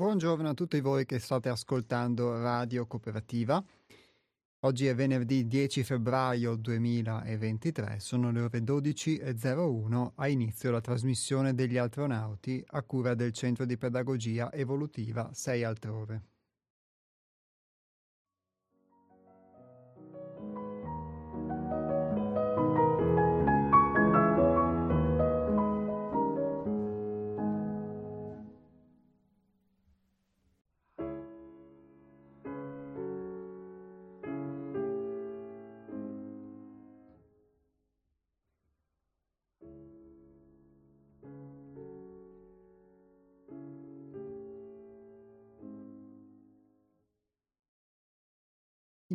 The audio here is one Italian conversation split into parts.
Buongiorno a tutti voi che state ascoltando Radio Cooperativa. Oggi è venerdì 10 febbraio 2023, sono le ore 12.01, a inizio la trasmissione degli astronauti a cura del Centro di Pedagogia Evolutiva 6 altrove.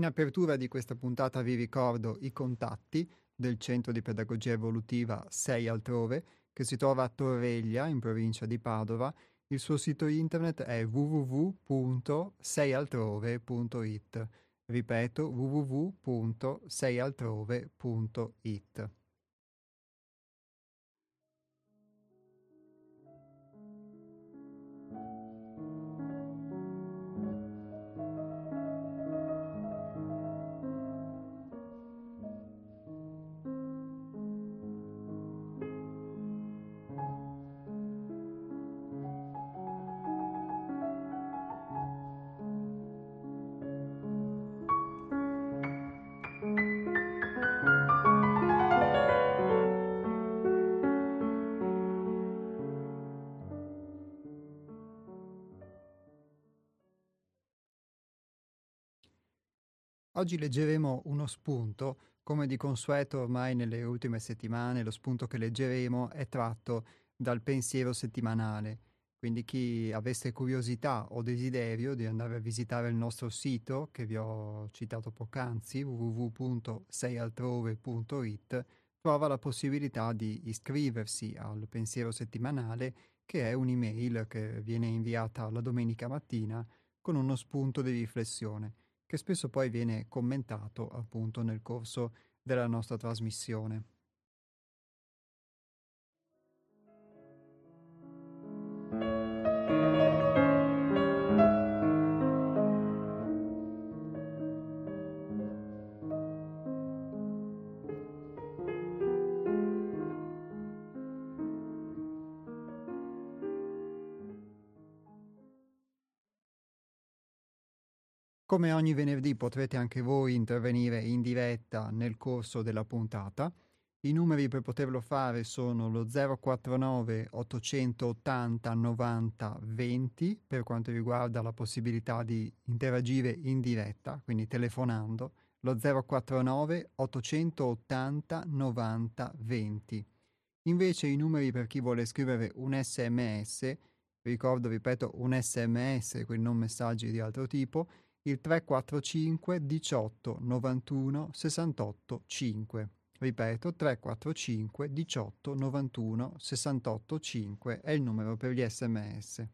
Apertura di questa puntata vi ricordo i contatti del Centro di Pedagogia Evolutiva 6 altrove, che si trova a Torreglia, in provincia di Padova. Il suo sito internet è www.seialtrove.it. Ripeto, www.seialtrove.it. Oggi leggeremo uno spunto, come di consueto ormai nelle ultime settimane, lo spunto che leggeremo è tratto dal pensiero settimanale. Quindi chi avesse curiosità o desiderio di andare a visitare il nostro sito, che vi ho citato poc'anzi, www.seialtrove.it, trova la possibilità di iscriversi al pensiero settimanale, che è un'email che viene inviata la domenica mattina con uno spunto di riflessione che spesso poi viene commentato appunto nel corso della nostra trasmissione. Come ogni venerdì potrete anche voi intervenire in diretta nel corso della puntata. I numeri per poterlo fare sono lo 049 880 90 20 per quanto riguarda la possibilità di interagire in diretta, quindi telefonando, lo 049 880 90 20. Invece i numeri per chi vuole scrivere un sms, ricordo, ripeto, un sms, quindi non messaggi di altro tipo, il 345 18 91 68 5. Ripeto, 345 18 91 68 5 è il numero per gli sms.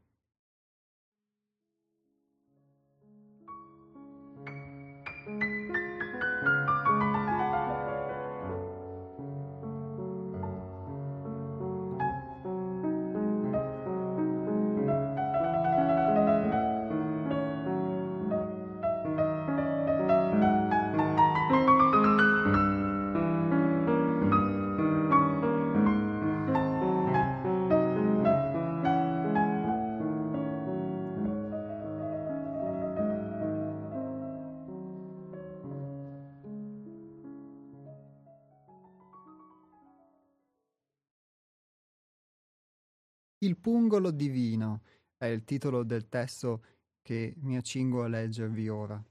Pungolo divino è il titolo del testo che mi accingo a leggervi ora.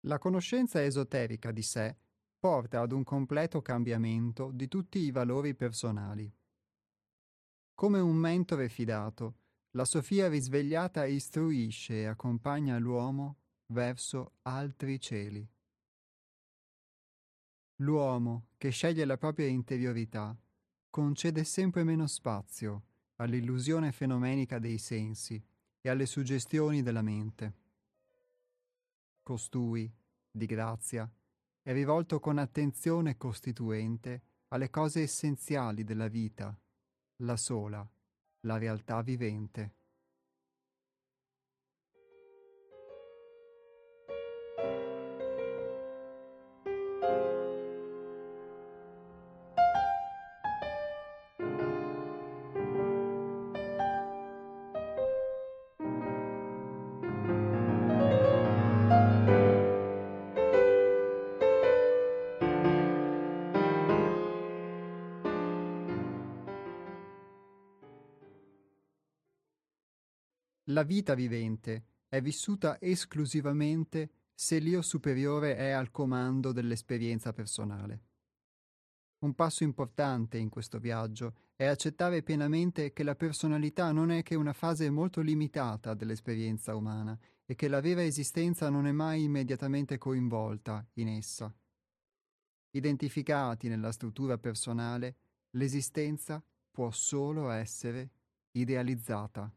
La conoscenza esoterica di sé porta ad un completo cambiamento di tutti i valori personali. Come un mentore fidato, la Sofia risvegliata istruisce e accompagna l'uomo verso altri cieli. L'uomo che sceglie la propria interiorità concede sempre meno spazio all'illusione fenomenica dei sensi e alle suggestioni della mente. Costui, di grazia, è rivolto con attenzione costituente alle cose essenziali della vita, la sola, la realtà vivente. La vita vivente è vissuta esclusivamente se l'io superiore è al comando dell'esperienza personale. Un passo importante in questo viaggio è accettare pienamente che la personalità non è che una fase molto limitata dell'esperienza umana e che la vera esistenza non è mai immediatamente coinvolta in essa. Identificati nella struttura personale, l'esistenza può solo essere idealizzata.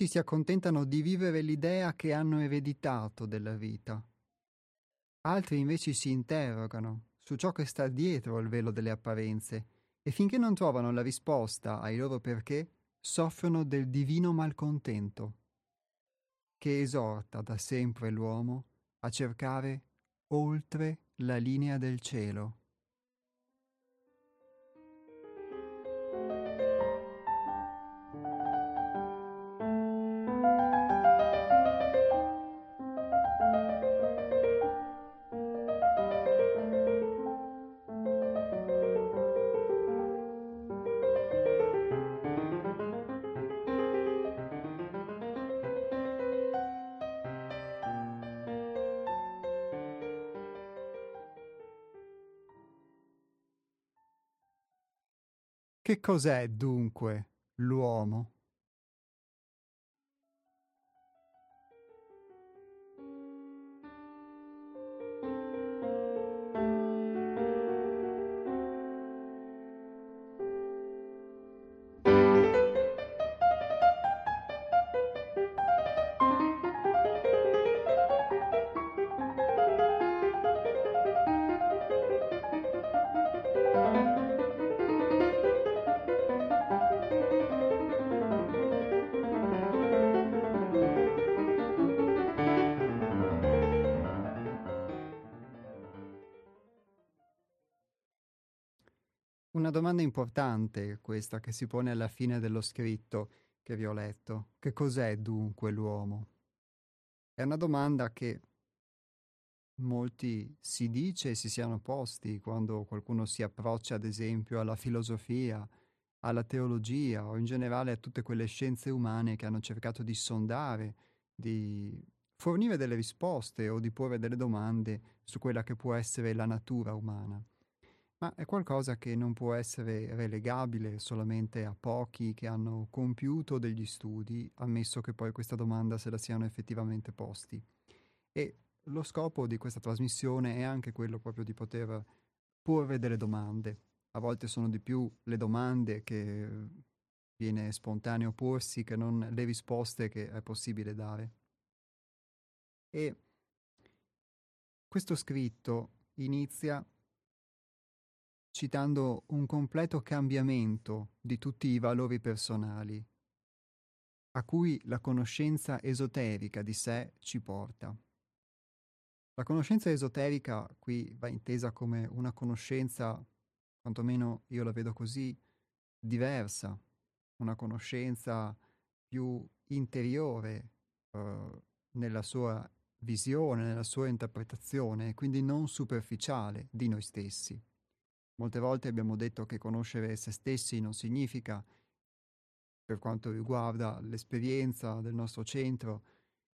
Molti si accontentano di vivere l'idea che hanno ereditato della vita. Altri invece si interrogano su ciò che sta dietro al velo delle apparenze e finché non trovano la risposta ai loro perché, soffrono del divino malcontento, che esorta da sempre l'uomo a cercare oltre la linea del cielo. Che cos'è dunque l'uomo? Importante questa che si pone alla fine dello scritto che vi ho letto. Che cos'è dunque l'uomo? È una domanda che molti si dice e si siano posti quando qualcuno si approccia ad esempio alla filosofia, alla teologia o in generale a tutte quelle scienze umane che hanno cercato di sondare, di fornire delle risposte o di porre delle domande su quella che può essere la natura umana ma è qualcosa che non può essere relegabile solamente a pochi che hanno compiuto degli studi, ammesso che poi questa domanda se la siano effettivamente posti. E lo scopo di questa trasmissione è anche quello proprio di poter porre delle domande. A volte sono di più le domande che viene spontaneo porsi che non le risposte che è possibile dare. E questo scritto inizia citando un completo cambiamento di tutti i valori personali, a cui la conoscenza esoterica di sé ci porta. La conoscenza esoterica qui va intesa come una conoscenza, quantomeno io la vedo così, diversa, una conoscenza più interiore eh, nella sua visione, nella sua interpretazione, quindi non superficiale di noi stessi. Molte volte abbiamo detto che conoscere se stessi non significa, per quanto riguarda l'esperienza del nostro centro,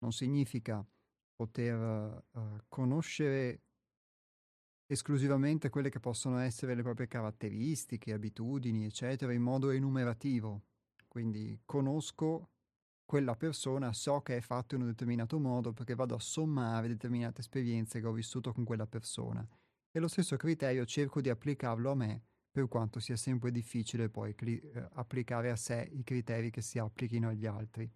non significa poter uh, conoscere esclusivamente quelle che possono essere le proprie caratteristiche, abitudini, eccetera, in modo enumerativo. Quindi conosco quella persona, so che è fatto in un determinato modo perché vado a sommare determinate esperienze che ho vissuto con quella persona. E lo stesso criterio cerco di applicarlo a me, per quanto sia sempre difficile poi cli- eh, applicare a sé i criteri che si applichino agli altri.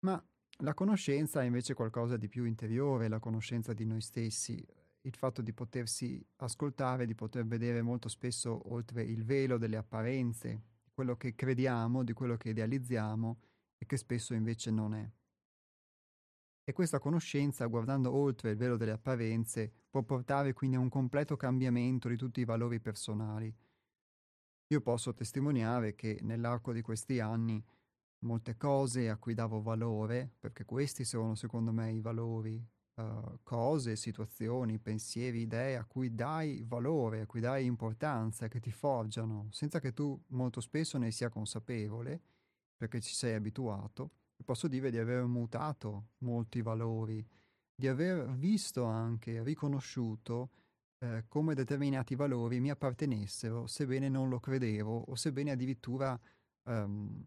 Ma la conoscenza è invece qualcosa di più interiore, la conoscenza di noi stessi il fatto di potersi ascoltare, di poter vedere molto spesso oltre il velo delle apparenze, quello che crediamo, di quello che idealizziamo e che spesso invece non è. E questa conoscenza, guardando oltre il velo delle apparenze, può portare quindi a un completo cambiamento di tutti i valori personali. Io posso testimoniare che nell'arco di questi anni molte cose a cui davo valore, perché questi sono secondo me i valori uh, cose, situazioni, pensieri, idee a cui dai valore, a cui dai importanza, che ti forgiano, senza che tu molto spesso ne sia consapevole, perché ci sei abituato, posso dire di aver mutato molti valori, di aver visto anche, riconosciuto eh, come determinati valori mi appartenessero, sebbene non lo credevo o sebbene addirittura um,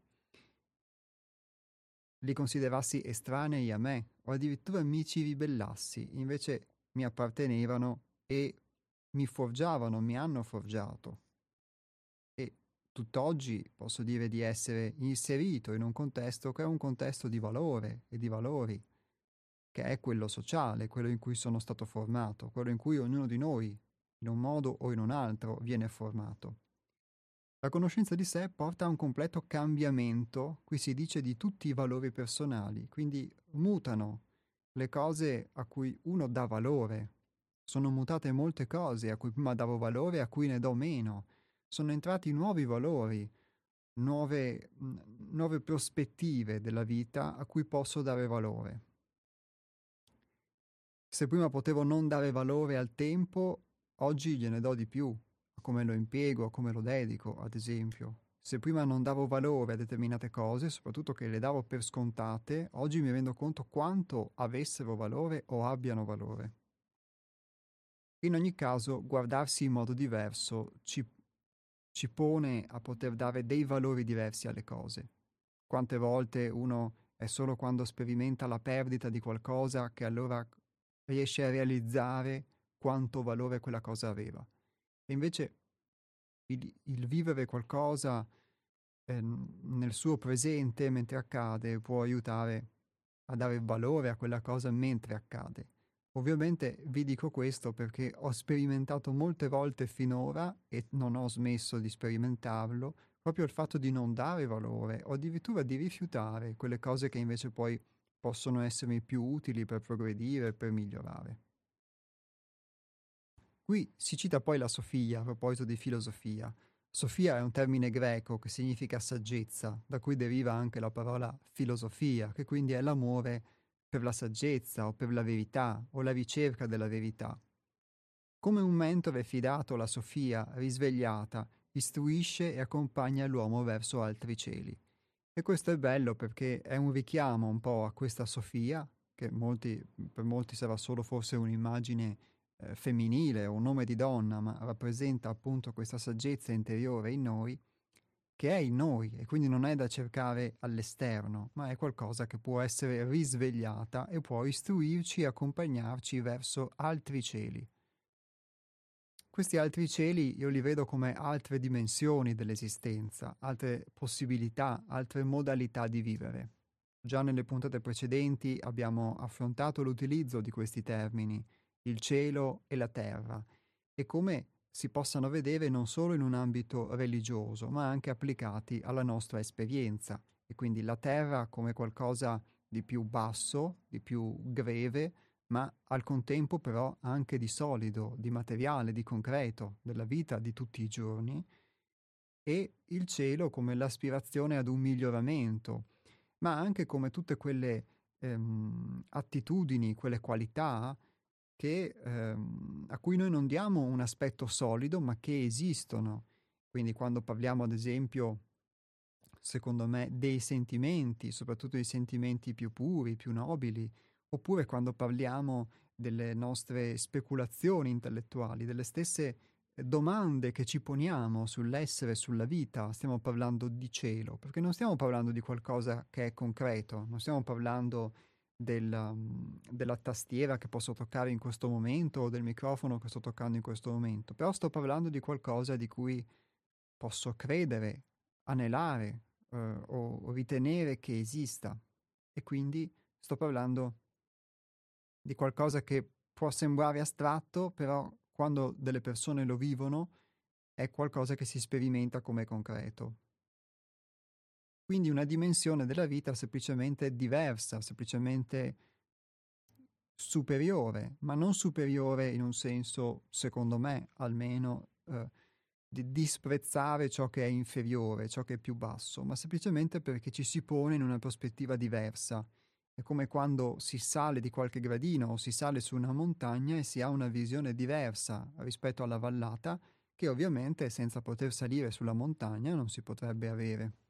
li considerassi estranei a me o addirittura mi ci ribellassi, invece mi appartenevano e mi forgiavano, mi hanno forgiato. Tutt'oggi posso dire di essere inserito in un contesto che è un contesto di valore e di valori, che è quello sociale, quello in cui sono stato formato, quello in cui ognuno di noi, in un modo o in un altro, viene formato. La conoscenza di sé porta a un completo cambiamento, qui si dice di tutti i valori personali, quindi mutano le cose a cui uno dà valore. Sono mutate molte cose a cui prima davo valore e a cui ne do meno. Sono entrati nuovi valori, nuove, nuove prospettive della vita a cui posso dare valore. Se prima potevo non dare valore al tempo, oggi gliene do di più, come lo impiego, come lo dedico, ad esempio. Se prima non davo valore a determinate cose, soprattutto che le davo per scontate, oggi mi rendo conto quanto avessero valore o abbiano valore. In ogni caso, guardarsi in modo diverso ci, ci pone a poter dare dei valori diversi alle cose. Quante volte uno è solo quando sperimenta la perdita di qualcosa che allora riesce a realizzare quanto valore quella cosa aveva. E invece il, il vivere qualcosa eh, nel suo presente mentre accade può aiutare a dare valore a quella cosa mentre accade. Ovviamente vi dico questo perché ho sperimentato molte volte finora e non ho smesso di sperimentarlo, proprio il fatto di non dare valore o addirittura di rifiutare quelle cose che invece poi possono essermi più utili per progredire, per migliorare. Qui si cita poi la Sofia a proposito di filosofia. Sofia è un termine greco che significa saggezza, da cui deriva anche la parola filosofia, che quindi è l'amore per la saggezza o per la verità o la ricerca della verità. Come un mentore fidato, la Sofia, risvegliata, istruisce e accompagna l'uomo verso altri cieli. E questo è bello perché è un richiamo un po' a questa Sofia, che molti, per molti sarà solo forse un'immagine eh, femminile o un nome di donna, ma rappresenta appunto questa saggezza interiore in noi, che è in noi e quindi non è da cercare all'esterno, ma è qualcosa che può essere risvegliata e può istruirci e accompagnarci verso altri cieli. Questi altri cieli io li vedo come altre dimensioni dell'esistenza, altre possibilità, altre modalità di vivere. Già nelle puntate precedenti abbiamo affrontato l'utilizzo di questi termini il cielo e la terra, e come si possano vedere non solo in un ambito religioso, ma anche applicati alla nostra esperienza, e quindi la terra come qualcosa di più basso, di più greve, ma al contempo però anche di solido, di materiale, di concreto, della vita di tutti i giorni, e il cielo come l'aspirazione ad un miglioramento, ma anche come tutte quelle ehm, attitudini, quelle qualità che, ehm, a cui noi non diamo un aspetto solido, ma che esistono. Quindi quando parliamo, ad esempio, secondo me, dei sentimenti, soprattutto dei sentimenti più puri, più nobili, oppure quando parliamo delle nostre speculazioni intellettuali, delle stesse domande che ci poniamo sull'essere sulla vita, stiamo parlando di cielo, perché non stiamo parlando di qualcosa che è concreto, non stiamo parlando del, della tastiera che posso toccare in questo momento o del microfono che sto toccando in questo momento, però sto parlando di qualcosa di cui posso credere, anelare eh, o ritenere che esista e quindi sto parlando di qualcosa che può sembrare astratto, però quando delle persone lo vivono è qualcosa che si sperimenta come concreto. Quindi una dimensione della vita semplicemente diversa, semplicemente superiore, ma non superiore in un senso, secondo me almeno, eh, di disprezzare ciò che è inferiore, ciò che è più basso, ma semplicemente perché ci si pone in una prospettiva diversa è come quando si sale di qualche gradino o si sale su una montagna e si ha una visione diversa rispetto alla vallata che ovviamente senza poter salire sulla montagna non si potrebbe avere.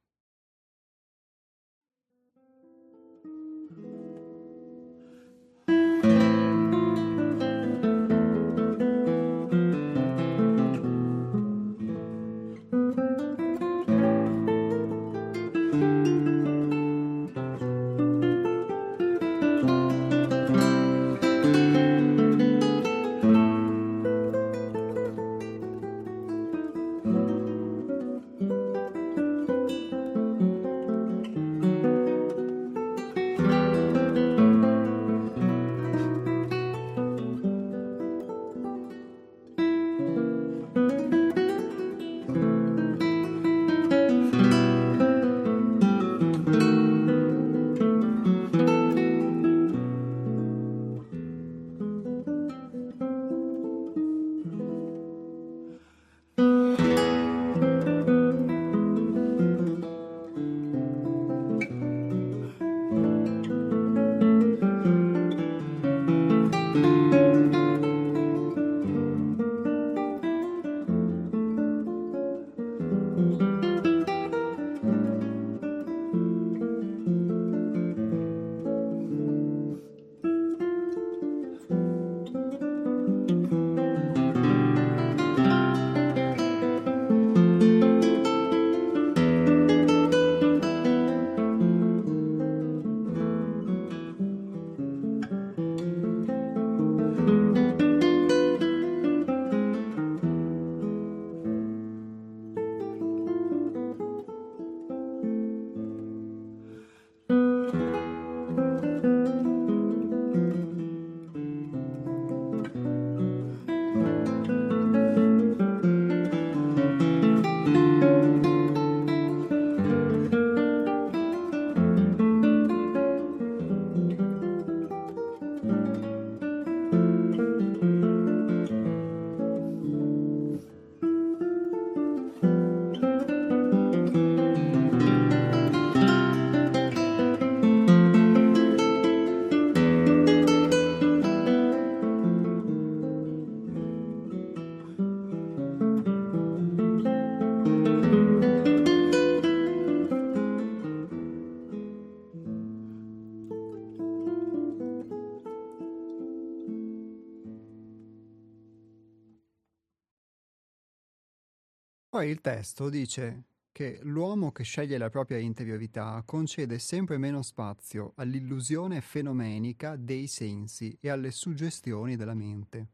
Poi il testo dice che l'uomo che sceglie la propria interiorità concede sempre meno spazio all'illusione fenomenica dei sensi e alle suggestioni della mente.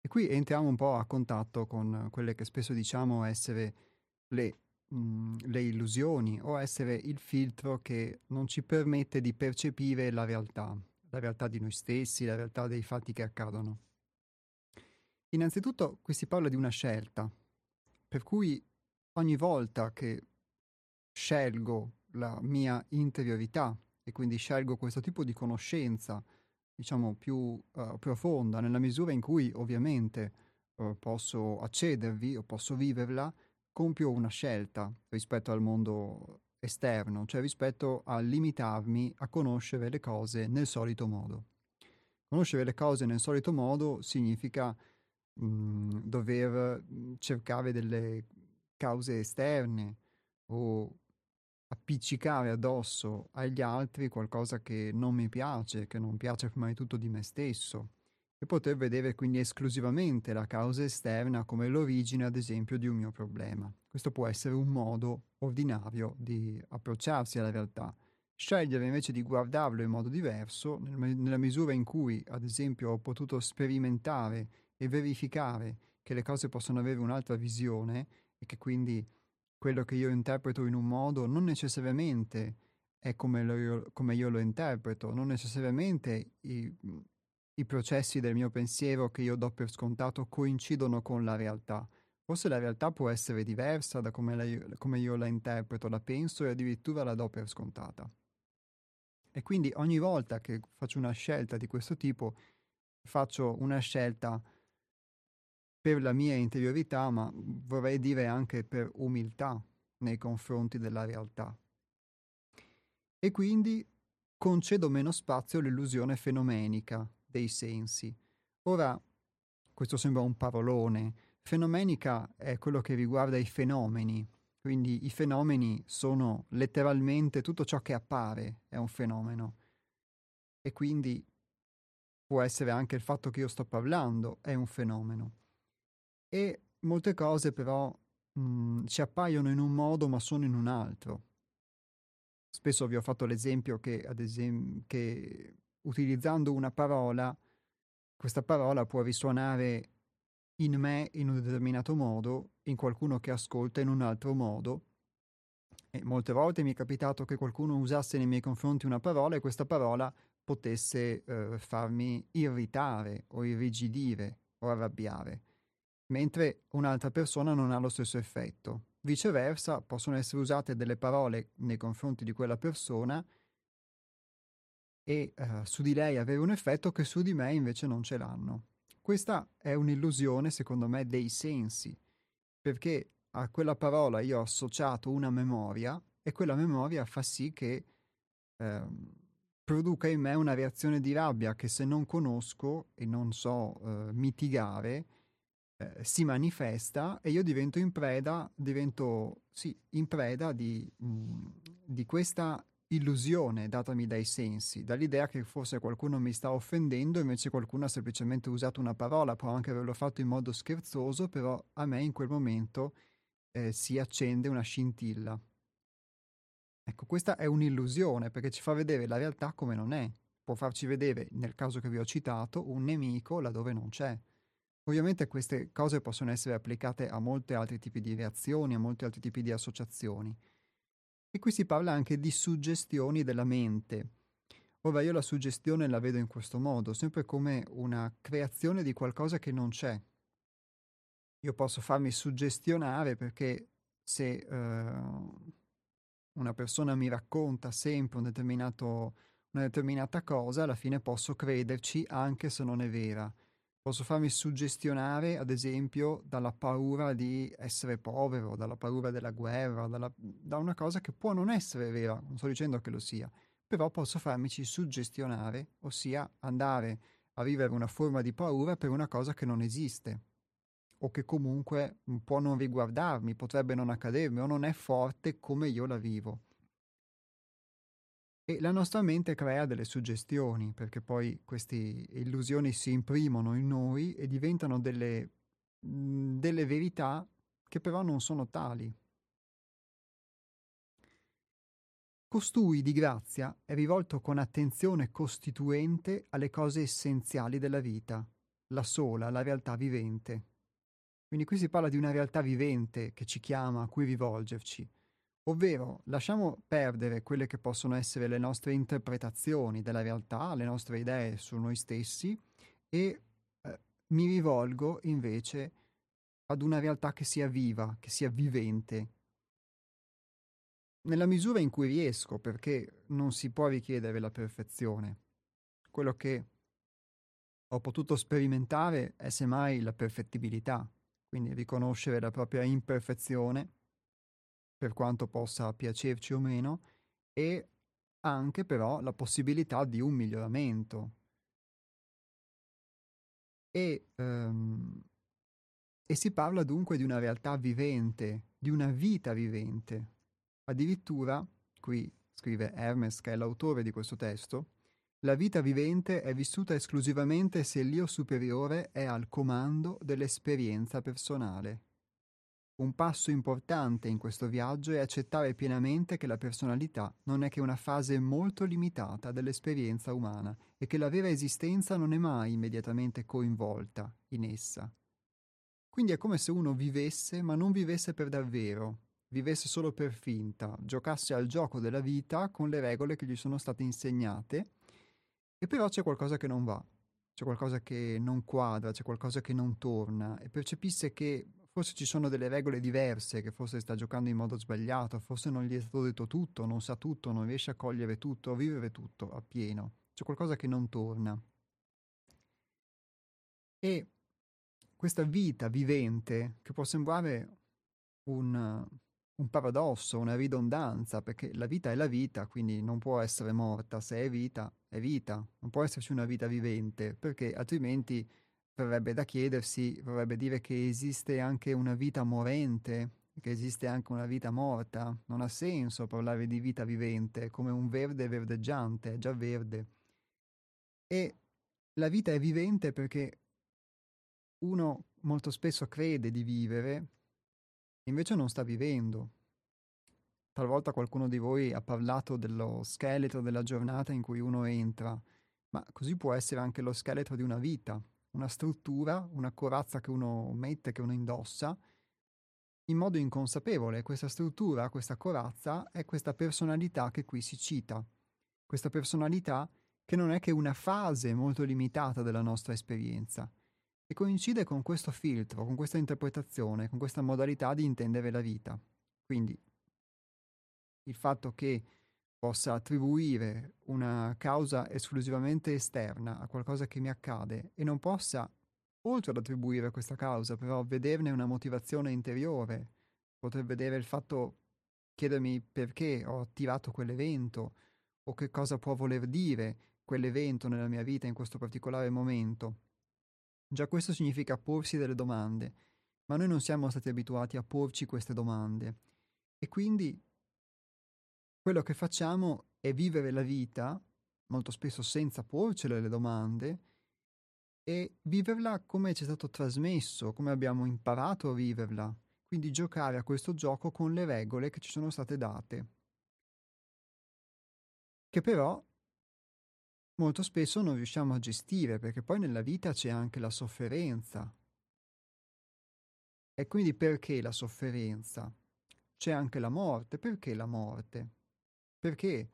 E qui entriamo un po' a contatto con quelle che spesso diciamo essere le, mh, mm, le illusioni o essere il filtro che non ci permette di percepire la realtà, la realtà di noi stessi, la realtà dei fatti che accadono. Innanzitutto qui si parla di una scelta, per cui ogni volta che scelgo la mia interiorità e quindi scelgo questo tipo di conoscenza, diciamo più uh, profonda, nella misura in cui ovviamente uh, posso accedervi o posso viverla, compio una scelta rispetto al mondo esterno, cioè rispetto a limitarmi a conoscere le cose nel solito modo. Conoscere le cose nel solito modo significa mh, mm, dover mm, cercare delle cause esterne o appiccicare addosso agli altri qualcosa che non mi piace, che non piace prima di tutto di me stesso, e poter vedere quindi esclusivamente la causa esterna come l'origine, ad esempio, di un mio problema. Questo può essere un modo ordinario di approcciarsi alla realtà. Scegliere invece di guardarlo in modo diverso, nella misura in cui, ad esempio, ho potuto sperimentare e verificare che le cose possono avere un'altra visione e che quindi quello che io interpreto in un modo non necessariamente è come, lo, come io lo interpreto, non necessariamente i, i processi del mio pensiero che io do per scontato coincidono con la realtà. Forse la realtà può essere diversa da come, la, come io la interpreto, la penso e addirittura la do per scontata. E quindi ogni volta che faccio una scelta di questo tipo, faccio una scelta per la mia interiorità, ma vorrei dire anche per umiltà nei confronti della realtà. E quindi concedo meno spazio all'illusione fenomenica dei sensi. Ora, questo sembra un parolone, fenomenica è quello che riguarda i fenomeni, quindi i fenomeni sono letteralmente tutto ciò che appare è un fenomeno. E quindi può essere anche il fatto che io sto parlando è un fenomeno. E molte cose però mh, mhmm, ci appaiono in un modo ma sono in un altro. Spesso vi ho fatto l'esempio che, ad esempio, che utilizzando una parola, questa parola può risuonare in me in un determinato modo, in qualcuno che ascolta in un altro modo. E molte volte mi è capitato che qualcuno usasse nei miei confronti una parola e questa parola potesse eh, farmi irritare o irrigidire o arrabbiare mentre un'altra persona non ha lo stesso effetto. Viceversa, possono essere usate delle parole nei confronti di quella persona e uh, su di lei avere un effetto che su di me invece non ce l'hanno. Questa è un'illusione, secondo me, dei sensi, perché a quella parola io ho associato una memoria e quella memoria fa sì che eh, produca in me una reazione di rabbia che se non conosco e non so eh, mitigare, eh, si manifesta e io divento in preda, divento, sì, in preda di, mm, di questa illusione datami dai sensi, dall'idea che forse qualcuno mi sta offendendo, invece qualcuno ha semplicemente usato una parola, può anche averlo fatto in modo scherzoso, però a me in quel momento eh, si accende una scintilla. Ecco, questa è un'illusione perché ci fa vedere la realtà come non è. Può farci vedere, nel caso che vi ho citato, un nemico laddove non c'è. Ovviamente queste cose possono essere applicate a molti altri tipi di reazioni, a molti altri tipi di associazioni. E qui si parla anche di suggestioni della mente. Ora io la suggestione la vedo in questo modo, sempre come una creazione di qualcosa che non c'è. Io posso farmi suggestionare perché se uh, una persona mi racconta sempre un una determinata cosa, alla fine posso crederci anche se non è vera. Posso farmi suggestionare, ad esempio, dalla paura di essere povero, dalla paura della guerra, dalla, da una cosa che può non essere vera, non sto dicendo che lo sia, però posso farmici suggestionare, ossia andare a vivere una forma di paura per una cosa che non esiste o che comunque può non riguardarmi, potrebbe non accadermi o non è forte come io la vivo. E la nostra mente crea delle suggestioni, perché poi queste illusioni si imprimono in noi e diventano delle, mhmm, delle verità che però non sono tali. Costui di grazia è rivolto con attenzione costituente alle cose essenziali della vita, la sola, la realtà vivente. Quindi qui si parla di una realtà vivente che ci chiama a cui rivolgerci Ovvero lasciamo perdere quelle che possono essere le nostre interpretazioni della realtà, le nostre idee su noi stessi e eh, mi rivolgo invece ad una realtà che sia viva, che sia vivente. Nella misura in cui riesco, perché non si può richiedere la perfezione. Quello che ho potuto sperimentare è semmai la perfettibilità, quindi riconoscere la propria imperfezione per quanto possa piacerci o meno, e anche però la possibilità di un miglioramento. E, um, e si parla dunque di una realtà vivente, di una vita vivente. Addirittura, qui scrive Hermes, che è l'autore di questo testo, la vita vivente è vissuta esclusivamente se l'io superiore è al comando dell'esperienza personale. Un passo importante in questo viaggio è accettare pienamente che la personalità non è che una fase molto limitata dell'esperienza umana e che la vera esistenza non è mai immediatamente coinvolta in essa. Quindi è come se uno vivesse, ma non vivesse per davvero, vivesse solo per finta, giocasse al gioco della vita con le regole che gli sono state insegnate, e però c'è qualcosa che non va, c'è qualcosa che non quadra, c'è qualcosa che non torna, e percepisse che forse ci sono delle regole diverse, che forse sta giocando in modo sbagliato, forse non gli è stato detto tutto, non sa tutto, non riesce a cogliere tutto, a vivere tutto appieno. C'è qualcosa che non torna. E questa vita vivente, che può sembrare un, un paradosso, una ridondanza, perché la vita è la vita, quindi non può essere morta, se è vita, è vita, non può esserci una vita vivente, perché altrimenti verrebbe da chiedersi, vorrebbe dire che esiste anche una vita morente, che esiste anche una vita morta. Non ha senso parlare di vita vivente come un verde verdeggiante, è già verde. E la vita è vivente perché uno molto spesso crede di vivere, invece non sta vivendo. Talvolta qualcuno di voi ha parlato dello scheletro della giornata in cui uno entra, ma così può essere anche lo scheletro di una vita una struttura, una corazza che uno mette, che uno indossa, in modo inconsapevole. Questa struttura, questa corazza è questa personalità che qui si cita. Questa personalità che non è che una fase molto limitata della nostra esperienza e coincide con questo filtro, con questa interpretazione, con questa modalità di intendere la vita. Quindi il fatto che possa attribuire una causa esclusivamente esterna a qualcosa che mi accade e non possa, oltre ad attribuire questa causa, però vederne una motivazione interiore, poter vedere il fatto, chiedermi perché ho attivato quell'evento o che cosa può voler dire quell'evento nella mia vita in questo particolare momento. Già questo significa porsi delle domande, ma noi non siamo stati abituati a porci queste domande e quindi quello che facciamo è vivere la vita, molto spesso senza porcele le domande, e viverla come ci è stato trasmesso, come abbiamo imparato a viverla. Quindi giocare a questo gioco con le regole che ci sono state date. Che però molto spesso non riusciamo a gestire, perché poi nella vita c'è anche la sofferenza. E quindi perché la sofferenza? C'è anche la morte. Perché la morte? Perché,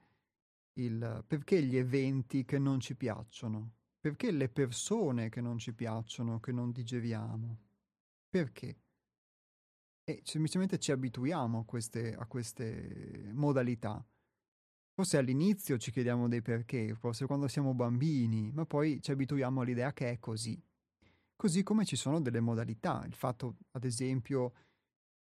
il, perché gli eventi che non ci piacciono? Perché le persone che non ci piacciono, che non digeriamo? Perché? E semplicemente ci abituiamo a queste, a queste modalità. Forse all'inizio ci chiediamo dei perché, forse quando siamo bambini, ma poi ci abituiamo all'idea che è così. Così come ci sono delle modalità, il fatto, ad esempio,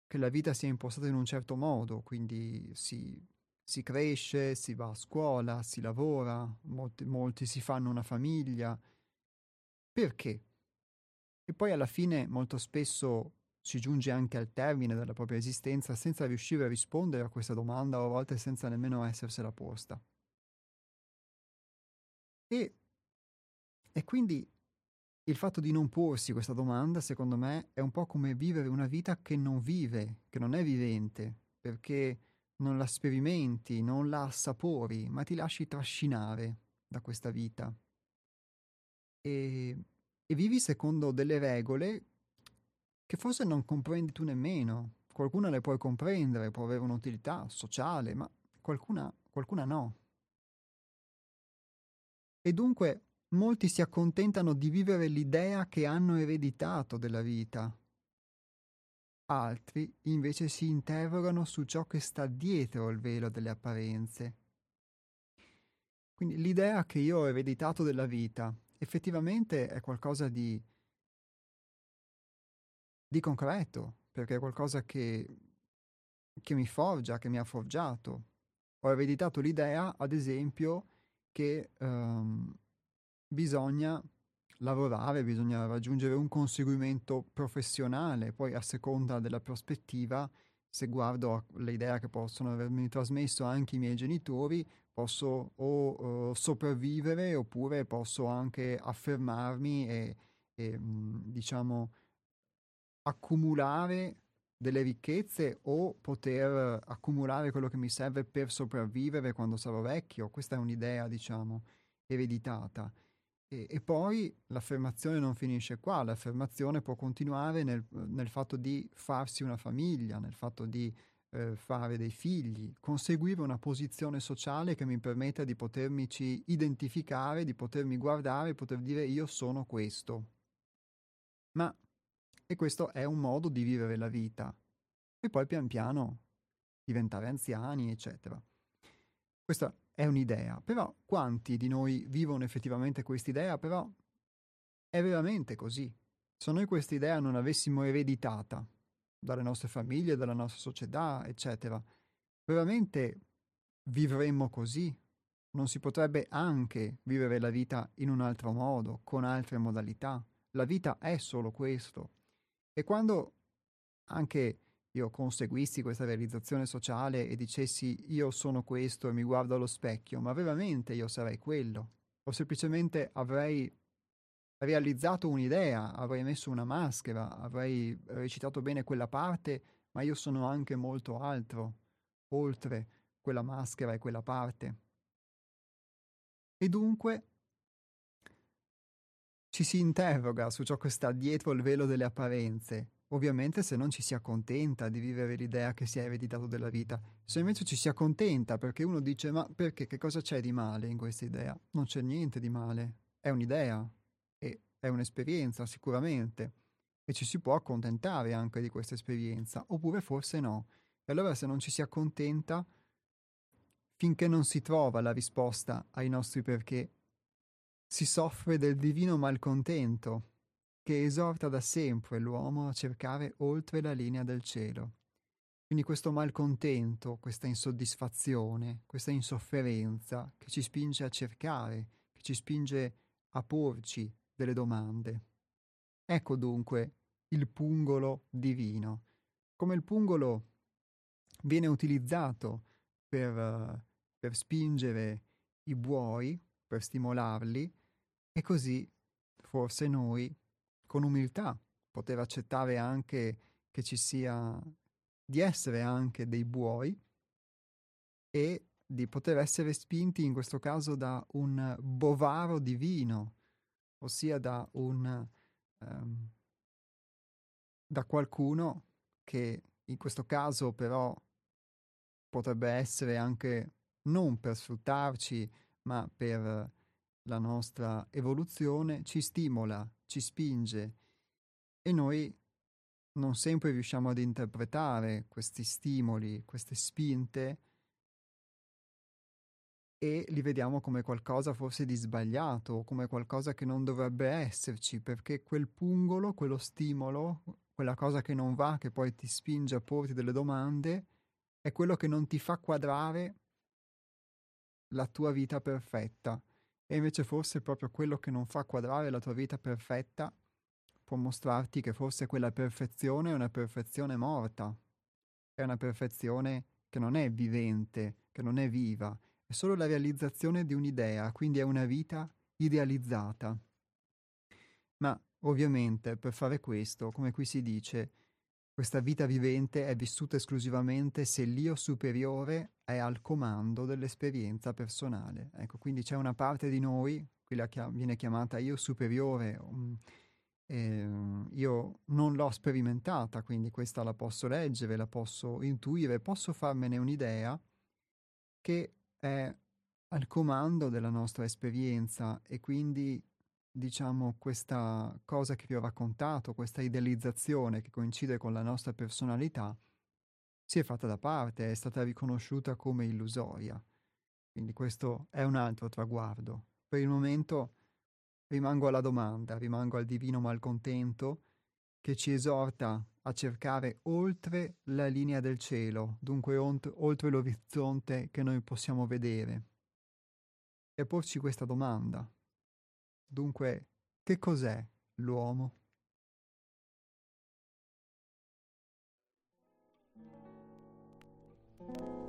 che la vita sia impostata in un certo modo, quindi si si cresce, si va a scuola, si lavora, molti, molti si fanno una famiglia. Perché? E poi alla fine molto spesso si giunge anche al termine della propria esistenza senza riuscire a rispondere a questa domanda o a volte senza nemmeno essersela posta. E, e quindi il fatto di non porsi questa domanda, secondo me, è un po' come vivere una vita che non vive, che non è vivente, perché non la sperimenti, non la assapori, ma ti lasci trascinare da questa vita. E, e vivi secondo delle regole che forse non comprendi tu nemmeno. Qualcuna le puoi comprendere, può avere un'utilità sociale, ma qualcuna, qualcuna no. E dunque molti si accontentano di vivere l'idea che hanno ereditato della vita, Altri invece si interrogano su ciò che sta dietro il velo delle apparenze. Quindi l'idea che io ho ereditato della vita effettivamente è qualcosa di, di concreto, perché è qualcosa che che mi forgia, che mi ha forgiato. Ho ereditato l'idea, ad esempio, che ehm, bisogna lavorare, bisogna raggiungere un conseguimento professionale, poi a seconda della prospettiva, se guardo l'idea che possono avermi trasmesso anche i miei genitori, posso o uh, sopravvivere oppure posso anche affermarmi e, e mh, diciamo accumulare delle ricchezze o poter accumulare quello che mi serve per sopravvivere quando sarò vecchio. Questa è un'idea, diciamo, ereditata. E, e, poi l'affermazione non finisce qua, l'affermazione può continuare nel, nel fatto di farsi una famiglia, nel fatto di eh, fare dei figli, conseguire una posizione sociale che mi permetta di potermi identificare, di potermi guardare, poter dire io sono questo. Ma, e questo è un modo di vivere la vita. E poi pian piano diventare anziani, eccetera. Questa è un'idea, però quanti di noi vivono effettivamente quest'idea? Però è veramente così. Se noi quest'idea non avessimo ereditata dalle nostre famiglie, dalla nostra società, eccetera, veramente vivremmo così? Non si potrebbe anche vivere la vita in un altro modo, con altre modalità? La vita è solo questo. E quando anche io conseguissi questa realizzazione sociale e dicessi io sono questo e mi guardo allo specchio, ma veramente io sarei quello? O semplicemente avrei realizzato un'idea, avrei messo una maschera, avrei recitato bene quella parte, ma io sono anche molto altro, oltre quella maschera e quella parte. E dunque ci si interroga su ciò che sta dietro il velo delle apparenze Ovviamente se non ci si accontenta di vivere l'idea che si è ereditato della vita, se invece ci si accontenta perché uno dice ma perché? Che cosa c'è di male in questa idea? Non c'è niente di male, è un'idea e è un'esperienza sicuramente. E ci si può accontentare anche di questa esperienza, oppure forse no. E allora se non ci si accontenta, finché non si trova la risposta ai nostri perché, si soffre del divino malcontento che esorta da sempre l'uomo a cercare oltre la linea del cielo. Quindi questo malcontento, questa insoddisfazione, questa insofferenza che ci spinge a cercare, che ci spinge a porci delle domande. Ecco dunque il pungolo divino. Come il pungolo viene utilizzato per, per spingere i buoi, per stimolarli, e così forse noi con umiltà, poter accettare anche che ci sia, di essere anche dei buoi e di poter essere spinti in questo caso da un bovaro divino, ossia da un um, da qualcuno che in questo caso però potrebbe essere anche non per sfruttarci, ma per la nostra evoluzione, ci stimola ci spinge e noi non sempre riusciamo ad interpretare questi stimoli, queste spinte e li vediamo come qualcosa forse di sbagliato, come qualcosa che non dovrebbe esserci, perché quel pungolo, quello stimolo, quella cosa che non va, che poi ti spinge a porti delle domande, è quello che non ti fa quadrare la tua vita perfetta e invece forse proprio quello che non fa quadrare la tua vita perfetta può mostrarti che forse quella perfezione è una perfezione morta, è una perfezione che non è vivente, che non è viva, è solo la realizzazione di un'idea, quindi è una vita idealizzata. Ma ovviamente per fare questo, come qui si dice, questa vita vivente è vissuta esclusivamente se l'io superiore è al comando dell'esperienza personale. Ecco, quindi c'è una parte di noi, quella che viene chiamata io superiore, eh, io non l'ho sperimentata, quindi questa la posso leggere, la posso intuire, posso farmene un'idea che è al comando della nostra esperienza e quindi diciamo, questa cosa che vi ho raccontato, questa idealizzazione che coincide con la nostra personalità, si è fatta da parte, è stata riconosciuta come illusoria. Quindi questo è un altro traguardo. Per il momento rimango alla domanda, rimango al divino malcontento che ci esorta a cercare oltre la linea del cielo, dunque ont- oltre l'orizzonte che noi possiamo vedere, e porci questa domanda. Dunque, che cos'è l'uomo? Per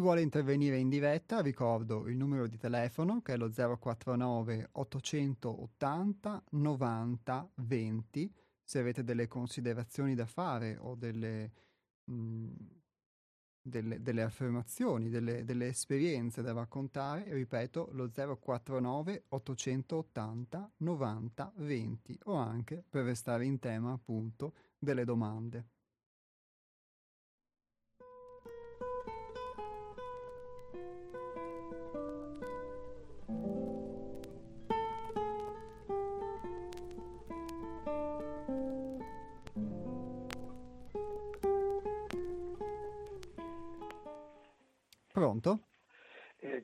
vuole intervenire in diretta, ricordo il numero di telefono che è lo 049 880 90 20. Se avete delle considerazioni da fare o delle, mh, mm, delle, delle affermazioni, delle, delle, esperienze da raccontare, ripeto lo 049 880 90 20 o anche per restare in tema appunto delle domande.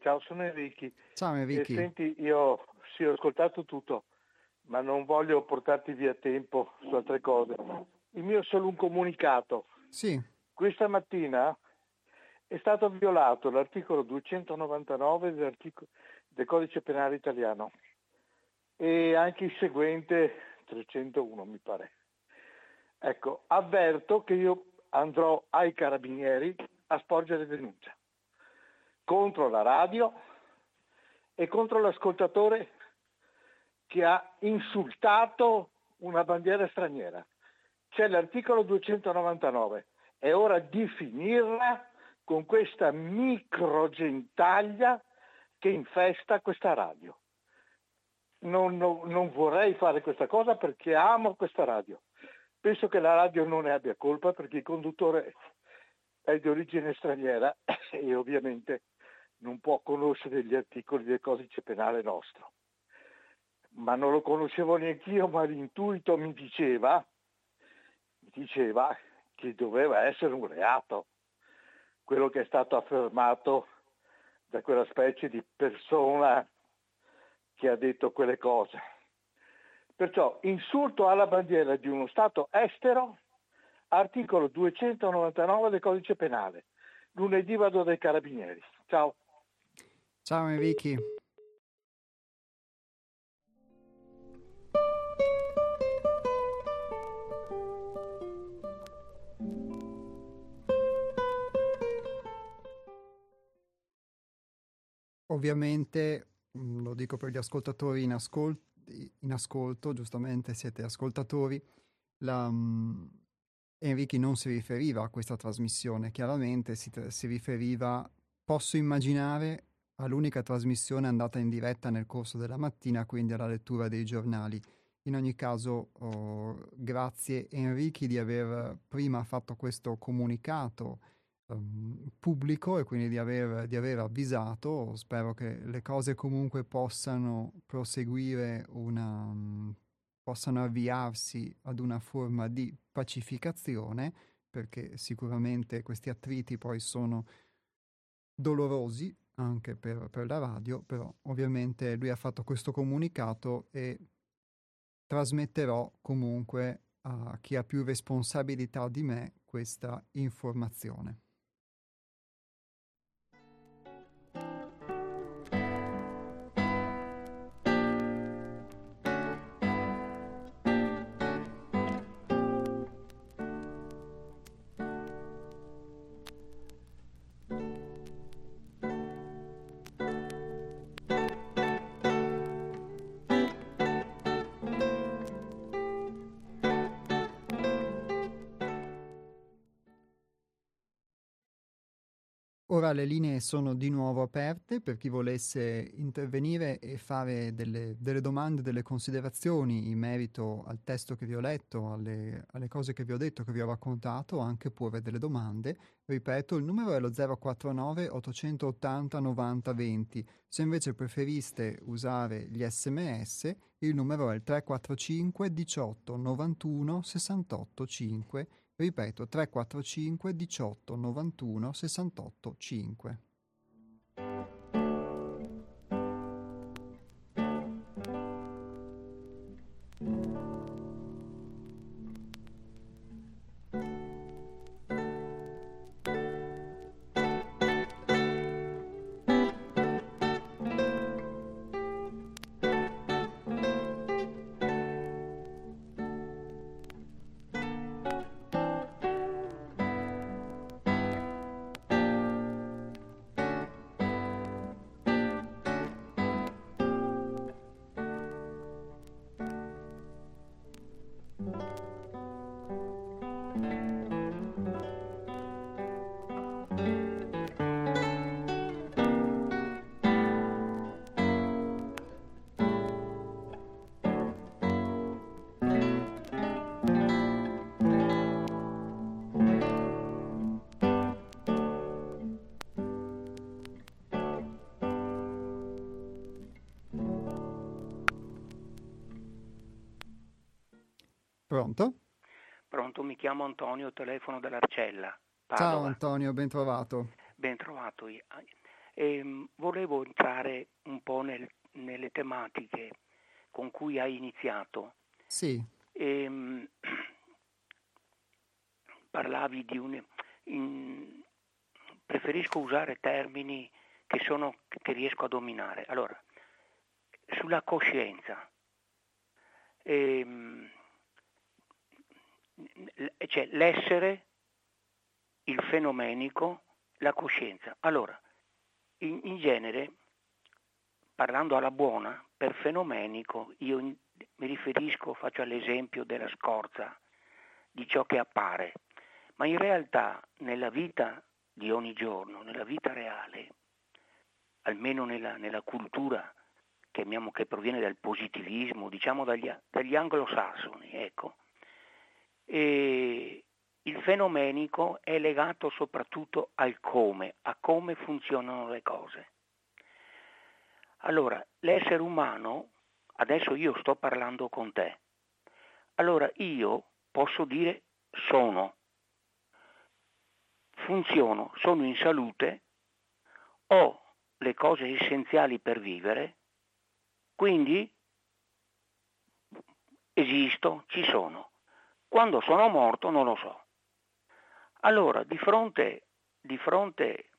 Ciao, sono Enrichi. Ciao Enrichi. Eh, senti, io sì, ho ascoltato tutto, ma non voglio portarti via tempo su altre cose. Il mio è solo un comunicato. Sì. Questa mattina è stato violato l'articolo 299 del codice penale italiano e anche il seguente 301 mi pare. Ecco, avverto che io andrò ai carabinieri a sporgere denuncia contro la radio e contro l'ascoltatore che ha insultato una bandiera straniera. C'è l'articolo 299, è ora di finirla con questa microgentaglia che infesta questa radio. Non, non, non, vorrei fare questa cosa perché amo questa radio. Penso che la radio non ne abbia colpa perché il conduttore è di origine straniera e ovviamente non può conoscere gli articoli del codice penale nostro. Ma non lo conoscevo neanche io, ma l'intuito mi diceva, mi diceva che doveva essere un reato, quello che è stato affermato da quella specie di persona che ha detto quelle cose. Perciò insulto alla bandiera di uno Stato estero, articolo 299 del codice penale. Lunedì vado dai carabinieri. Ciao. Ciao Enrichi. Ovviamente, mm, lo dico per gli ascoltatori in, ascol- in ascolto, giustamente siete ascoltatori, la, um, Enrichi non si riferiva a questa trasmissione, chiaramente si, si riferiva, posso immaginare, all'unica trasmissione andata in diretta nel corso della mattina, quindi alla lettura dei giornali. In ogni caso, oh, grazie Enrichi di aver prima fatto questo comunicato um, pubblico e quindi di aver, di aver, avvisato. Spero che le cose comunque possano proseguire una, um, possano avviarsi ad una forma di pacificazione, perché sicuramente questi attriti poi sono dolorosi anche per, per la radio, però ovviamente lui ha fatto questo comunicato e trasmetterò comunque a chi ha più responsabilità di me questa informazione. Ora le linee sono di nuovo aperte per chi volesse intervenire e fare delle, delle domande, delle considerazioni in merito al testo che vi ho letto, alle, alle, cose che vi ho detto, che vi ho raccontato, anche pure delle domande. Ripeto, il numero è lo 049 880 90 20. Se invece preferiste usare gli sms, il numero è il 345 18 91 68 5 Ripeto 345 18 91 68 5. Pronto? Pronto, mi chiamo Antonio, telefono dell'Arcella. Padova. Ciao Antonio, ben trovato. Ben trovato. E, ehm, volevo entrare un po' nel, nelle tematiche con cui hai iniziato. Sì. E, ehm, parlavi di un... In, preferisco usare termini che, sono, che riesco a dominare. Allora, sulla coscienza. Ehm, cioè l'essere, il fenomenico, la coscienza. Allora, in, in genere, parlando alla buona, per fenomenico io in, mi riferisco, faccio l'esempio della scorza, di ciò che appare, ma in realtà nella vita di ogni giorno, nella vita reale, almeno nella, nella cultura chiamiamo, che proviene dal positivismo, diciamo dagli, dagli anglosassoni, ecco, e il fenomenico è legato soprattutto al come, a come funzionano le cose. Allora, l'essere umano, adesso io sto parlando con te, allora io posso dire sono, funziono, sono in salute, ho le cose essenziali per vivere, quindi esisto, ci sono. Quando sono morto non lo so. Allora, di fronte, di fronte,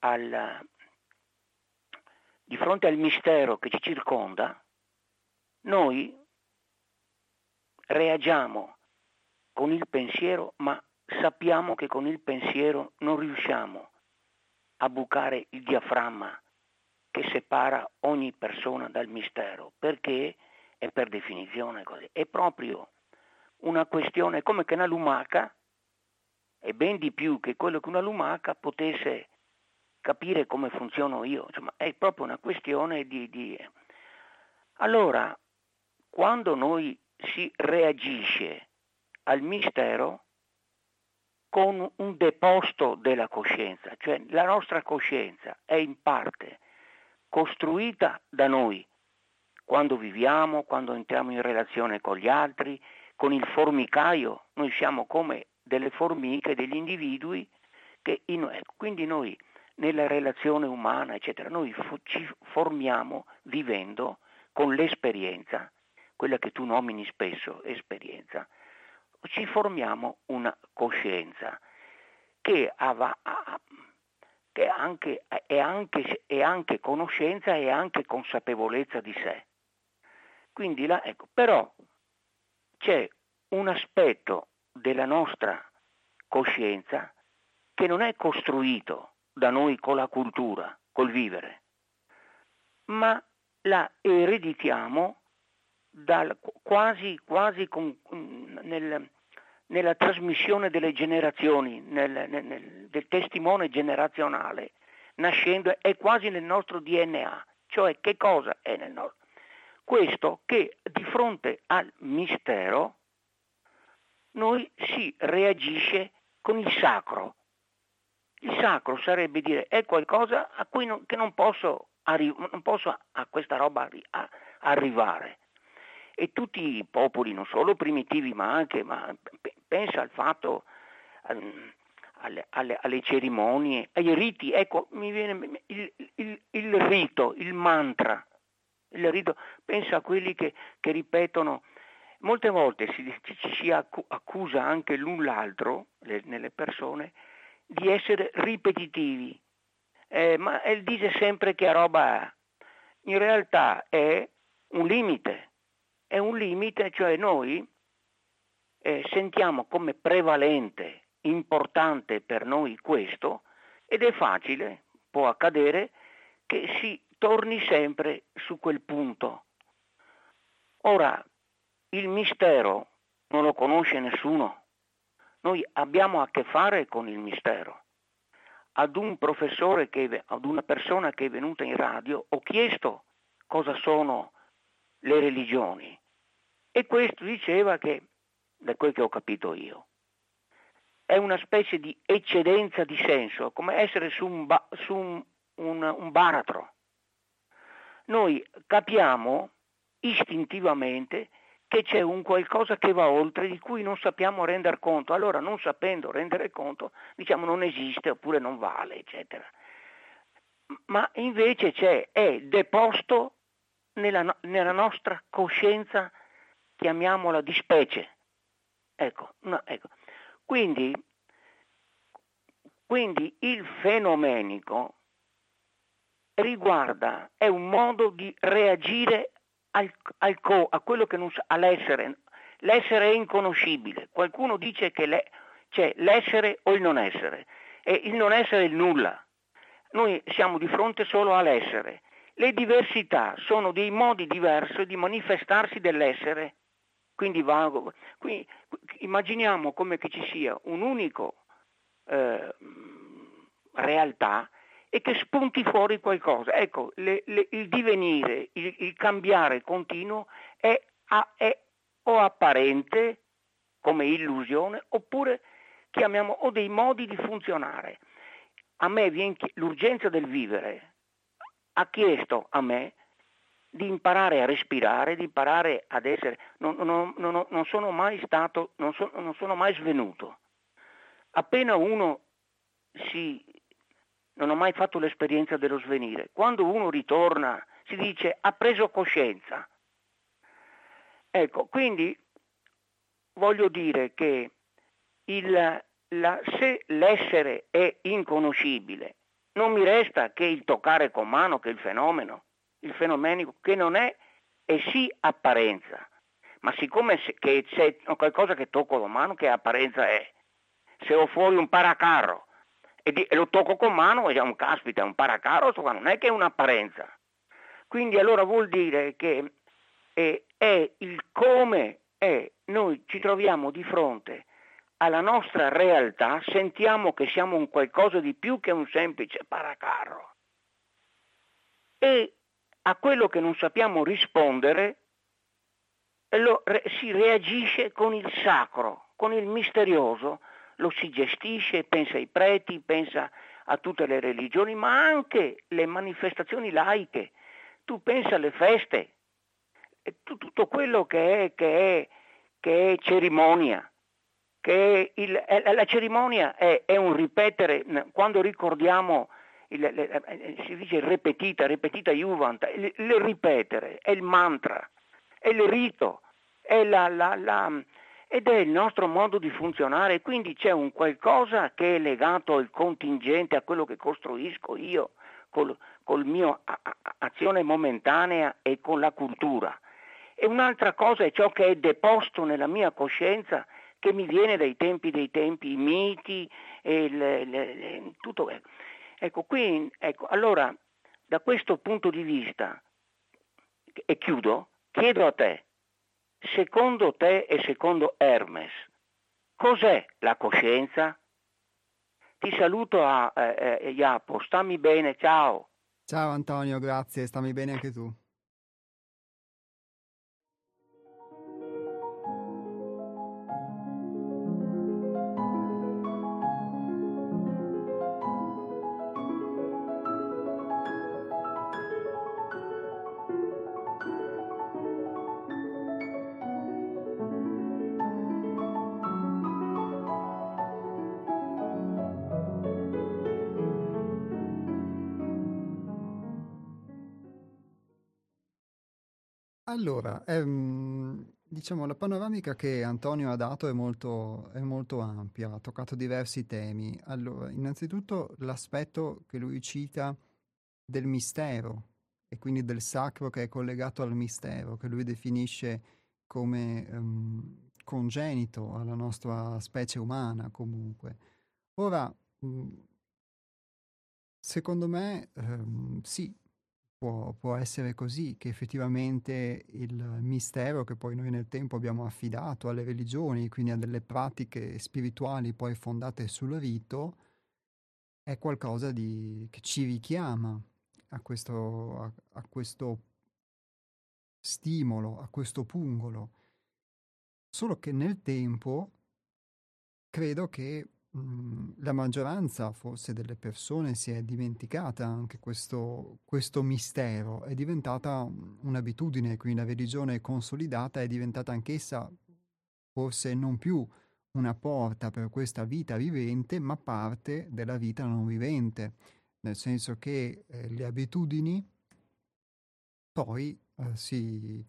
al, di fronte al mistero che ci circonda, noi reagiamo con il pensiero, ma sappiamo che con il pensiero non riusciamo a bucare il diaframma che separa ogni persona dal mistero, perché è per definizione così. È proprio una questione come che una lumaca, e ben di più che quello che una lumaca potesse capire come funziono io, insomma è proprio una questione di, di... Allora, quando noi si reagisce al mistero con un deposto della coscienza, cioè la nostra coscienza è in parte costruita da noi, quando viviamo, quando entriamo in relazione con gli altri, con il formicaio, noi siamo come delle formiche, degli individui che in, quindi noi nella relazione umana, eccetera. Noi ci formiamo vivendo con l'esperienza, quella che tu nomini spesso esperienza, ci formiamo una coscienza che, ava, che anche, è, anche, è, anche, conoscenza e anche consapevolezza di sé. Quindi la, ecco, però c'è un aspetto della nostra coscienza che non è costruito da noi con la cultura, col vivere, ma la ereditiamo dal, quasi, quasi con, nel, nella trasmissione delle generazioni, nel, nel, del testimone generazionale, nascendo, è quasi nel nostro DNA. Cioè che cosa è nel nostro? Questo che di fronte al mistero noi si reagisce con il sacro. Il sacro sarebbe dire è qualcosa a cui non, che non posso, arri- non posso a questa roba arri- a arrivare. E tutti i popoli, non solo primitivi, ma anche, ma pensa al fatto, um, alle, alle, alle, cerimonie, ai riti, ecco, mi viene il, il, il rito, il mantra, il rito, pensa a quelli che, che ripetono, molte volte si, si accusa anche l'un l'altro, le, nelle persone, di essere ripetitivi, eh, ma él dice sempre che roba ha. In realtà è un limite, è un limite, cioè noi eh, sentiamo come prevalente, importante per noi questo ed è facile, può accadere, che si torni sempre su quel punto. Ora, il mistero non lo conosce nessuno. Noi abbiamo a che fare con il mistero. Ad un professore, che, ad una persona che è venuta in radio, ho chiesto cosa sono le religioni e questo diceva che da quel che ho capito io. È una specie di eccedenza di senso, come essere su un, ba- su un, un, un baratro. Noi capiamo istintivamente che c'è un qualcosa che va oltre di cui non sappiamo rendere conto. Allora, non sapendo rendere conto, diciamo non esiste oppure non vale, eccetera. Ma invece c'è, è deposto nella, nella nostra coscienza, chiamiamola di specie. Ecco, no, ecco. Quindi, quindi il fenomenico riguarda, è un modo di reagire al, al co, a quello che non sa, all'essere. L'essere è inconoscibile. Qualcuno dice che le, c'è l'essere o il non essere. E il non essere è il nulla. Noi siamo di fronte solo all'essere. Le diversità sono dei modi diversi di manifestarsi dell'essere quindi vago. Quindi, immaginiamo come che ci sia un unico eh, realtà e che spunti fuori qualcosa. Ecco, le, le, il divenire, il, il, cambiare continuo è, è o apparente come illusione oppure chiamiamo o dei modi di funzionare. A me viene l'urgenza del vivere ha chiesto a me di imparare a respirare, di imparare ad essere, non, non, non, non sono mai stato, so, non sono mai svenuto. Appena uno si, non ho mai fatto l'esperienza dello svenire, quando uno ritorna si dice ha preso coscienza. Ecco, quindi voglio dire che il, la, se l'essere è inconoscibile, non mi resta che il toccare con mano, che il fenomeno, il fenomenico, che non è è sì apparenza, ma siccome che c'è qualcosa che tocco con mano, che apparenza è? Se ho fuori un paracarro e, e lo tocco con mano, è un caspita, è un paracarro, non è che è un'apparenza. Quindi allora vuol dire che è, è il come è, noi ci troviamo di fronte alla nostra realtà, sentiamo che siamo un qualcosa di più che un semplice paracarro. E a quello che non sappiamo rispondere lo, re, si reagisce con il sacro, con il misterioso, lo si gestisce, pensa ai preti, pensa a tutte le religioni, ma anche le manifestazioni laiche. Tu pensa alle feste, tutto quello che è, che è, che è cerimonia, che il, la cerimonia è, un ripetere, quando ricordiamo il, le, si dice ripetita, ripetita juvent, il, il, ripetere, è il mantra, è il rito, è la, la, la, ed è il nostro modo di funzionare, quindi c'è un qualcosa che è legato al contingente, a quello che costruisco io col, col mio a, a, azione momentanea e con la cultura. E un'altra cosa è ciò che è deposto nella mia coscienza che mi viene dai tempi dei tempi, i miti, e le, le, le, tutto. Ecco, qui, ecco, allora, da questo punto di vista, e chiudo, chiedo a te, secondo te e secondo Hermes, cos'è la coscienza? Ti saluto a eh, eh, Iapo, stammi bene, ciao. Ciao Antonio, grazie, stammi bene anche tu. Allora, ehm, diciamo la panoramica che Antonio ha dato è molto, è molto ampia, ha toccato diversi temi. Allora, innanzitutto l'aspetto che lui cita del mistero e quindi del sacro che è collegato al mistero, che lui definisce come ehm, congenito alla nostra specie umana comunque. Ora, mh, secondo me, ehm, sì, Può, può, essere così, che effettivamente il mistero che poi noi nel tempo abbiamo affidato alle religioni, quindi a delle pratiche spirituali poi fondate sul rito, è qualcosa di, che ci richiama a questo, a, a questo stimolo, a questo pungolo. Solo che nel tempo credo che Mhmm, la maggioranza forse delle persone si è dimenticata anche questo, questo mistero, è diventata un'abitudine, quindi la religione consolidata è diventata anch'essa forse non più una porta per questa vita vivente, ma parte della vita non vivente, nel senso che eh, le abitudini poi eh, si,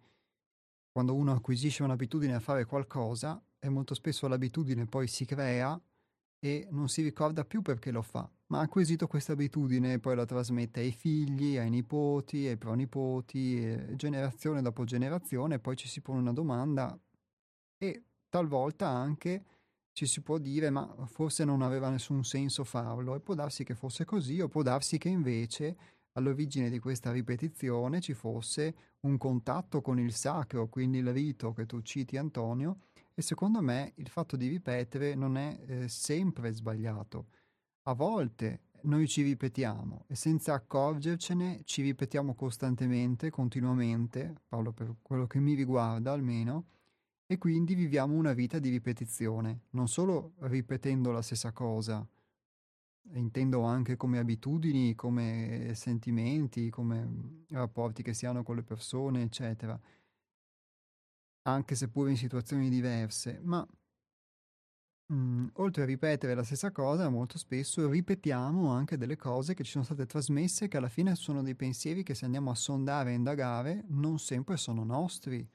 quando uno acquisisce un'abitudine a fare qualcosa, e molto spesso l'abitudine poi si crea e non si ricorda più perché lo fa, ma ha acquisito questa abitudine e poi la trasmette ai figli, ai nipoti, ai pronipoti, generazione dopo generazione, poi ci si pone una domanda e talvolta anche ci si può dire ma forse non aveva nessun senso farlo e può darsi che fosse così o può darsi che invece all'origine di questa ripetizione ci fosse un contatto con il sacro, quindi il rito che tu citi Antonio, e secondo me il fatto di ripetere non è eh, sempre sbagliato. A volte noi ci ripetiamo e senza accorgercene ci ripetiamo costantemente, continuamente, parlo per quello che mi riguarda almeno, e quindi viviamo una vita di ripetizione, non solo ripetendo la stessa cosa, intendo anche come abitudini, come sentimenti, come rapporti che si hanno con le persone, eccetera anche seppur in situazioni diverse, ma mh, mm, oltre a ripetere la stessa cosa, molto spesso ripetiamo anche delle cose che ci sono state trasmesse, che alla fine sono dei pensieri che se andiamo a sondare e indagare non sempre sono nostri,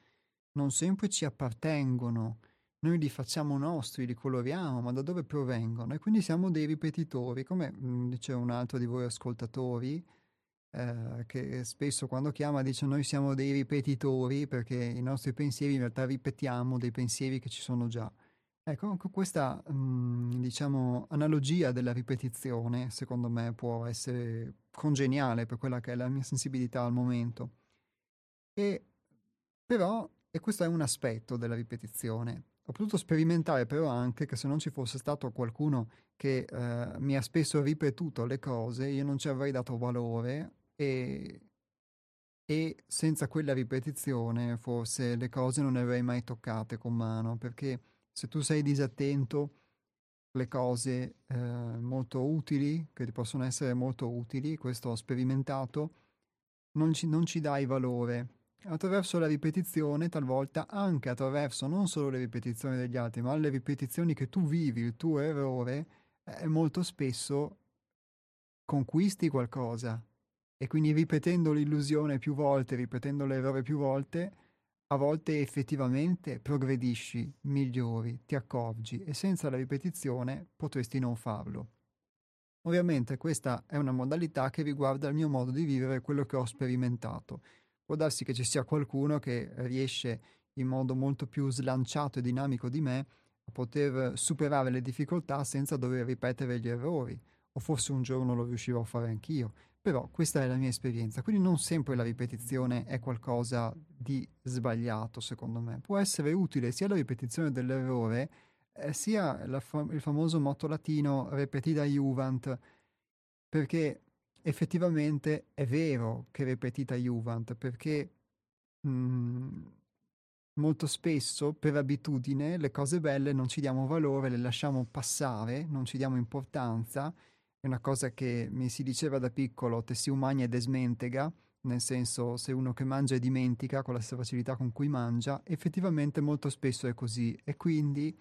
non sempre ci appartengono. Noi li facciamo nostri, li coloriamo, ma da dove provengono? E quindi siamo dei ripetitori, come mh, mm, dice un altro di voi ascoltatori, eh, che spesso quando chiama dice noi siamo dei ripetitori perché i nostri pensieri in realtà ripetiamo dei pensieri che ci sono già. Ecco, questa mh, mm, diciamo, analogia della ripetizione secondo me può essere congeniale per quella che è la mia sensibilità al momento. E però, e questo è un aspetto della ripetizione, ho potuto sperimentare però anche che se non ci fosse stato qualcuno che eh, mi ha spesso ripetuto le cose, io non ci avrei dato valore e, e senza quella ripetizione forse le cose non le avrei mai toccate con mano, perché se tu sei disattento, le cose eh, molto utili, che ti possono essere molto utili, questo ho sperimentato, non ci, non ci dai valore. Attraverso la ripetizione, talvolta anche attraverso non solo le ripetizioni degli altri, ma le ripetizioni che tu vivi, il tuo errore, eh, molto spesso conquisti qualcosa e quindi ripetendo l'illusione più volte, ripetendo l'errore più volte, a volte effettivamente progredisci, migliori, ti accorgi e senza la ripetizione potresti non farlo. Ovviamente questa è una modalità che riguarda il mio modo di vivere, quello che ho sperimentato. Può darsi che ci sia qualcuno che riesce in modo molto più slanciato e dinamico di me a poter superare le difficoltà senza dover ripetere gli errori, o forse un giorno lo riuscirò a fare anch'io, però questa è la mia esperienza, quindi non sempre la ripetizione è qualcosa di sbagliato, secondo me. Può essere utile sia la ripetizione dell'errore, eh, sia fa- il famoso motto latino repetita juvent, perché effettivamente è vero che repetita juvent, perché mh, mm, molto spesso per abitudine le cose belle non ci diamo valore, le lasciamo passare, non ci diamo importanza è una cosa che mi si diceva da piccolo, te si umania e desmentega, nel senso se uno che mangia e dimentica con la stessa facilità con cui mangia, effettivamente molto spesso è così e quindi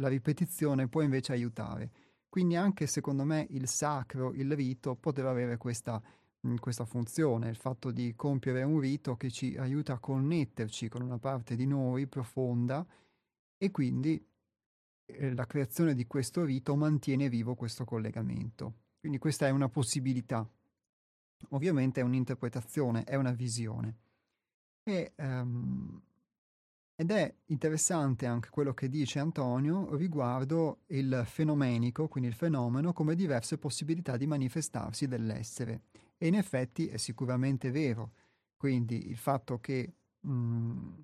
la ripetizione può invece aiutare. Quindi anche secondo me il sacro, il rito poteva avere questa, questa funzione, il fatto di compiere un rito che ci aiuta a connetterci con una parte di noi profonda e quindi eh, la creazione di questo rito mantiene vivo questo collegamento. Quindi questa è una possibilità. Ovviamente è un'interpretazione, è una visione. E, um, ed è interessante anche quello che dice Antonio riguardo il fenomenico, quindi il fenomeno, come diverse possibilità di manifestarsi dell'essere. E in effetti è sicuramente vero. Quindi il fatto che mh, mm,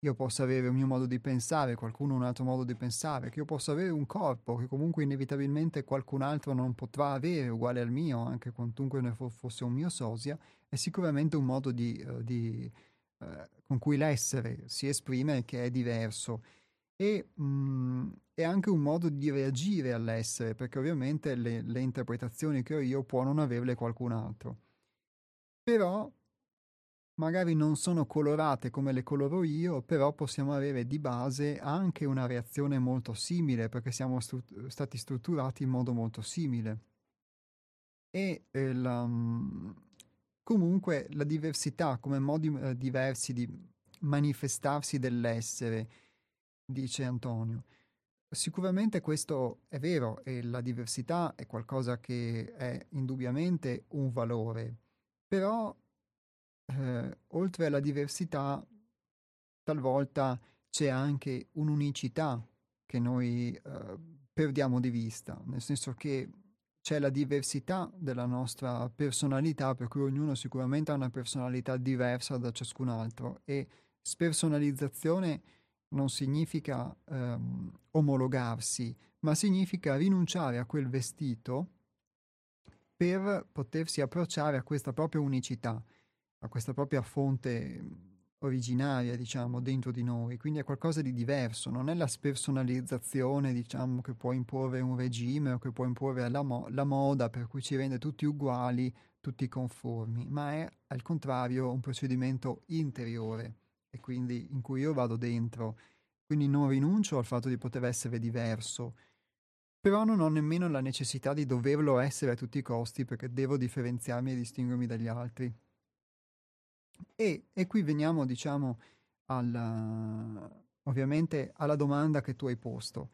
io posso avere un mio modo di pensare, qualcuno un altro modo di pensare, che io posso avere un corpo che comunque inevitabilmente qualcun altro non potrà avere uguale al mio, anche quantunque ne fosse un mio sosia, è sicuramente un modo di, uh, di, uh, con cui l'essere si esprime che è diverso. E mh, mm, è anche un modo di reagire all'essere, perché ovviamente le, le interpretazioni che ho io può non averle qualcun altro. Però magari non sono colorate come le coloro io, però possiamo avere di base anche una reazione molto simile perché siamo stru- stati strutturati in modo molto simile. E eh, la, mm, comunque la diversità come modi eh, diversi di manifestarsi dell'essere, dice Antonio. Sicuramente questo è vero e la diversità è qualcosa che è indubbiamente un valore, però eh, oltre alla diversità, talvolta c'è anche un'unicità che noi eh, perdiamo di vista, nel senso che c'è la diversità della nostra personalità, per cui ognuno sicuramente ha una personalità diversa da ciascun altro e spersonalizzazione non significa ehm, omologarsi, ma significa rinunciare a quel vestito per potersi approcciare a questa propria unicità a questa propria fonte mhmm, originaria, diciamo, dentro di noi, quindi è qualcosa di diverso, non è la spersonalizzazione, diciamo, che può imporre un regime o che può imporre la, mo- la moda per cui ci rende tutti uguali, tutti conformi, ma è al contrario un procedimento interiore e quindi in cui io vado dentro, quindi non rinuncio al fatto di poter essere diverso, però non ho nemmeno la necessità di doverlo essere a tutti i costi perché devo differenziarmi e distinguermi dagli altri. E, e qui veniamo, diciamo, alla, ovviamente alla domanda che tu hai posto.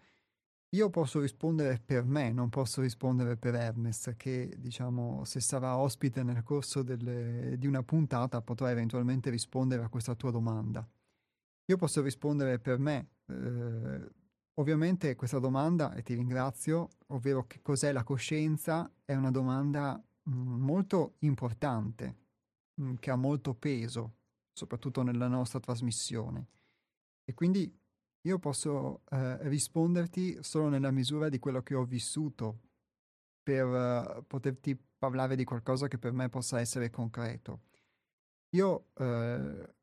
Io posso rispondere per me, non posso rispondere per Ernest, che diciamo se sarà ospite nel corso delle, di una puntata potrà eventualmente rispondere a questa tua domanda. Io posso rispondere per me. Eh, ovviamente questa domanda, e ti ringrazio, ovvero che cos'è la coscienza, è una domanda mm, molto importante Mhmm, che ha molto peso, soprattutto nella nostra trasmissione. E quindi io posso eh, risponderti solo nella misura di quello che ho vissuto per uh, poterti parlare di qualcosa che per me possa essere concreto. Io eh,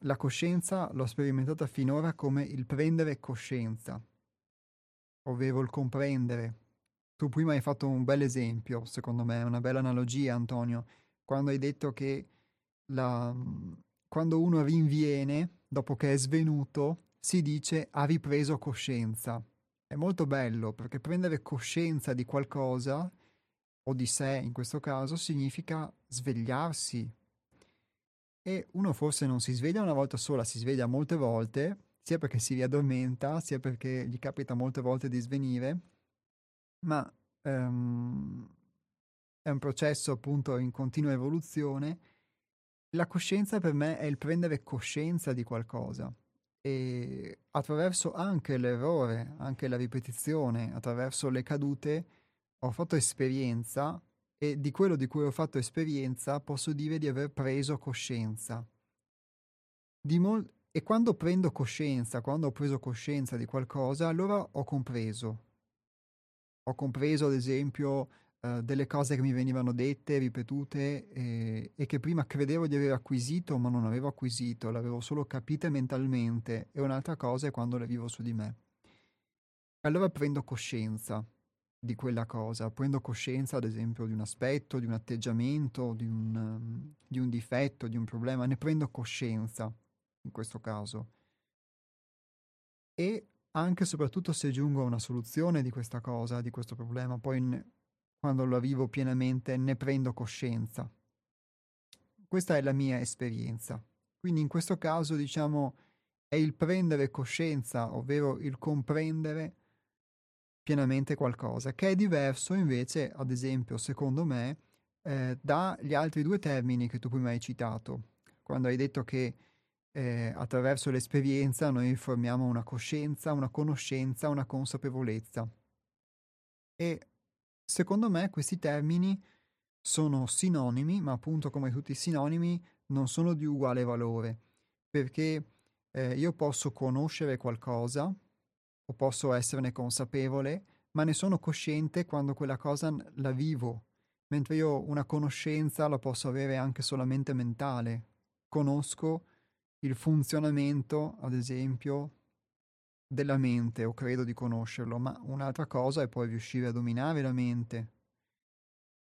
la coscienza l'ho sperimentata finora come il prendere coscienza, ovvero il comprendere. Tu prima hai fatto un bel esempio, secondo me, una bella analogia, Antonio quando hai detto che la, quando uno rinviene, dopo che è svenuto, si dice ha ripreso coscienza. È molto bello perché prendere coscienza di qualcosa o di sé in questo caso, significa svegliarsi. E uno forse non si sveglia una volta sola, si sveglia molte volte, sia perché si riaddormenta, sia perché gli capita molte volte di svenire, ma um, è un processo appunto in continua evoluzione. La coscienza per me è il prendere coscienza di qualcosa e attraverso anche l'errore, anche la ripetizione, attraverso le cadute, ho fatto esperienza e di quello di cui ho fatto esperienza posso dire di aver preso coscienza. Mol- e quando prendo coscienza, quando ho preso coscienza di qualcosa, allora ho compreso. Ho compreso, ad esempio, uh, delle cose che mi venivano dette, ripetute e, e, che prima credevo di aver acquisito, ma non avevo acquisito, le avevo solo capite mentalmente. E un'altra cosa è quando le vivo su di me. Allora prendo coscienza di quella cosa, prendo coscienza, ad esempio, di un aspetto, di un atteggiamento, di un, um, di un difetto, di un problema, ne prendo coscienza in questo caso. E anche e soprattutto se giungo a una soluzione di questa cosa, di questo problema, poi quando lo vivo pienamente ne prendo coscienza. Questa è la mia esperienza. Quindi in questo caso, diciamo, è il prendere coscienza, ovvero il comprendere pienamente qualcosa, che è diverso invece, ad esempio, secondo me, eh, dagli altri due termini che tu prima hai citato, quando hai detto che eh, attraverso l'esperienza noi formiamo una coscienza, una conoscenza, una consapevolezza. E secondo me questi termini sono sinonimi, ma appunto come tutti i sinonimi non sono di uguale valore, perché eh, io posso conoscere qualcosa o posso esserne consapevole, ma ne sono cosciente quando quella cosa la vivo, mentre io una conoscenza la posso avere anche solamente mentale. Conosco il funzionamento, ad esempio, della mente, o credo di conoscerlo, ma un'altra cosa è poi riuscire a dominare la mente.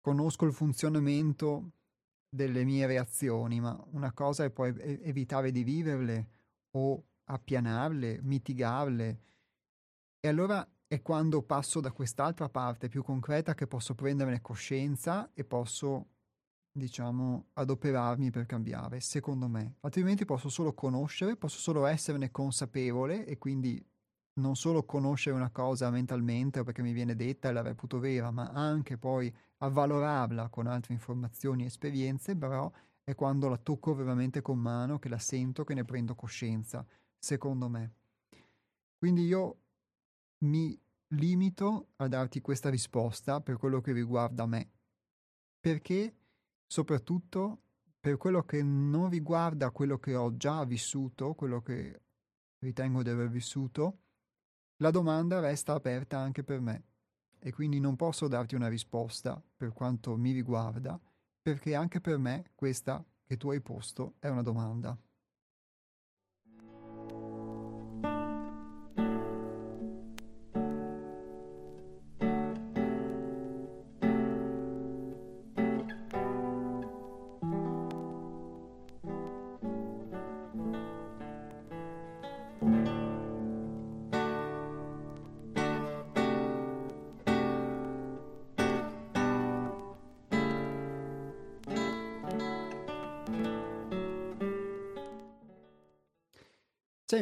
Conosco il funzionamento delle mie reazioni, ma una cosa è poi evitare di viverle o appianarle, mitigarle. E allora è quando passo da quest'altra parte più concreta che posso prenderne coscienza e posso diciamo, adoperarmi per cambiare, secondo me. Altrimenti posso solo conoscere, posso solo esserne consapevole e quindi non solo conoscere una cosa mentalmente o perché mi viene detta e la reputo vera, ma anche poi avvalorarla con altre informazioni e esperienze, però è quando la tocco veramente con mano, che la sento, che ne prendo coscienza, secondo me. Quindi io mi limito a darti questa risposta per quello che riguarda me, perché soprattutto per quello che non riguarda quello che ho già vissuto, quello che ritengo di aver vissuto, la domanda resta aperta anche per me e quindi non posso darti una risposta per quanto mi riguarda, perché anche per me questa che tu hai posto è una domanda.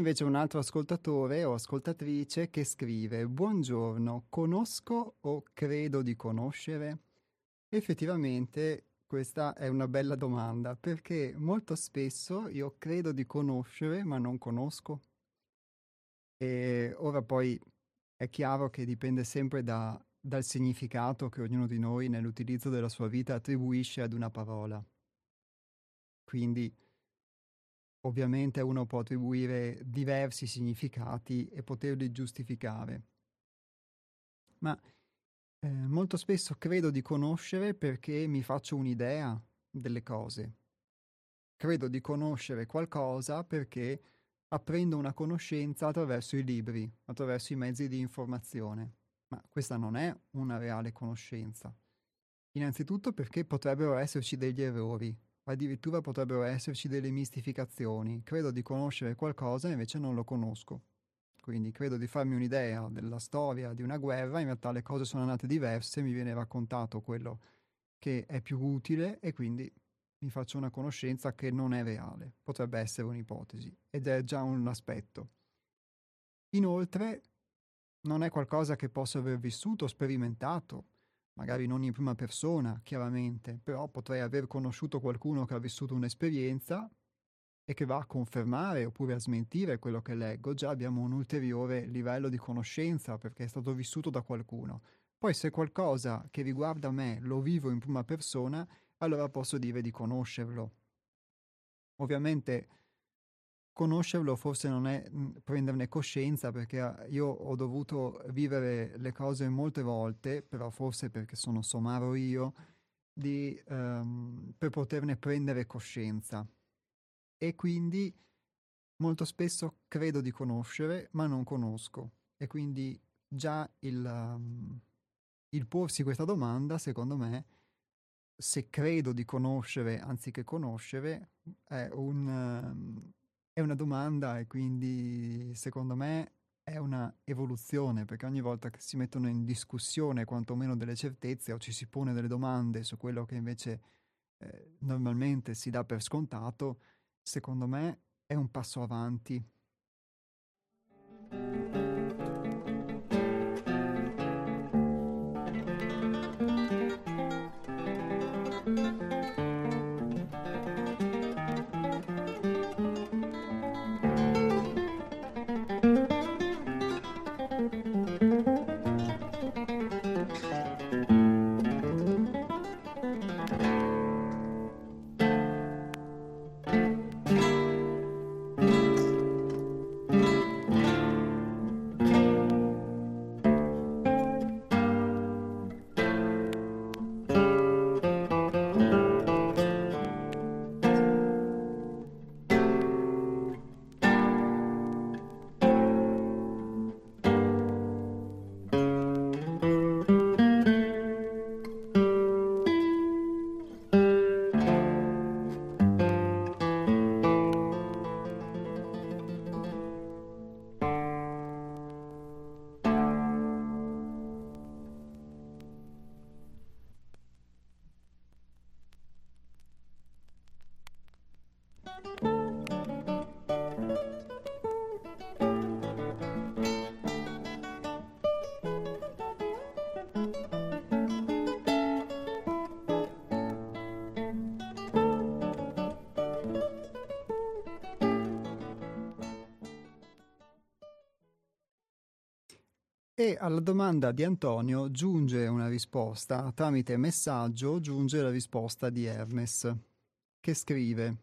Invece un altro ascoltatore o ascoltatrice che scrive Buongiorno, conosco o credo di conoscere? Effettivamente questa è una bella domanda perché molto spesso io credo di conoscere ma non conosco. E ora poi è chiaro che dipende sempre da, dal significato che ognuno di noi nell'utilizzo della sua vita attribuisce ad una parola. Quindi Ovviamente uno può attribuire diversi significati e poterli giustificare. Ma eh, molto spesso credo di conoscere perché mi faccio un'idea delle cose. Credo di conoscere qualcosa perché apprendo una conoscenza attraverso i libri, attraverso i mezzi di informazione. Ma questa non è una reale conoscenza. Innanzitutto perché potrebbero esserci degli errori, Addirittura potrebbero esserci delle mistificazioni. Credo di conoscere qualcosa e invece non lo conosco. Quindi credo di farmi un'idea della storia di una guerra, in realtà le cose sono andate diverse, mi viene raccontato quello che è più utile e quindi mi faccio una conoscenza che non è reale, potrebbe essere un'ipotesi ed è già un aspetto. Inoltre non è qualcosa che posso aver vissuto, sperimentato, magari non in prima persona, chiaramente, però potrei aver conosciuto qualcuno che ha vissuto un'esperienza e che va a confermare oppure a smentire quello che leggo, già abbiamo un ulteriore livello di conoscenza perché è stato vissuto da qualcuno. Poi se qualcosa che riguarda me lo vivo in prima persona, allora posso dire di conoscerlo. Ovviamente conoscerlo forse non è prenderne coscienza perché ah, io ho dovuto vivere le cose molte volte, però forse perché sono somaro io, di, um, per poterne prendere coscienza. E quindi molto spesso credo di conoscere, ma non conosco. E quindi già il, um, il porsi questa domanda, secondo me, se credo di conoscere anziché conoscere, è un... Um, è una domanda e quindi secondo me è una evoluzione perché ogni volta che si mettono in discussione quantomeno delle certezze o ci si pone delle domande su quello che invece eh, normalmente si dà per scontato, secondo me è un passo avanti. E alla domanda di Antonio giunge una risposta, tramite messaggio giunge la risposta di Hermes, che scrive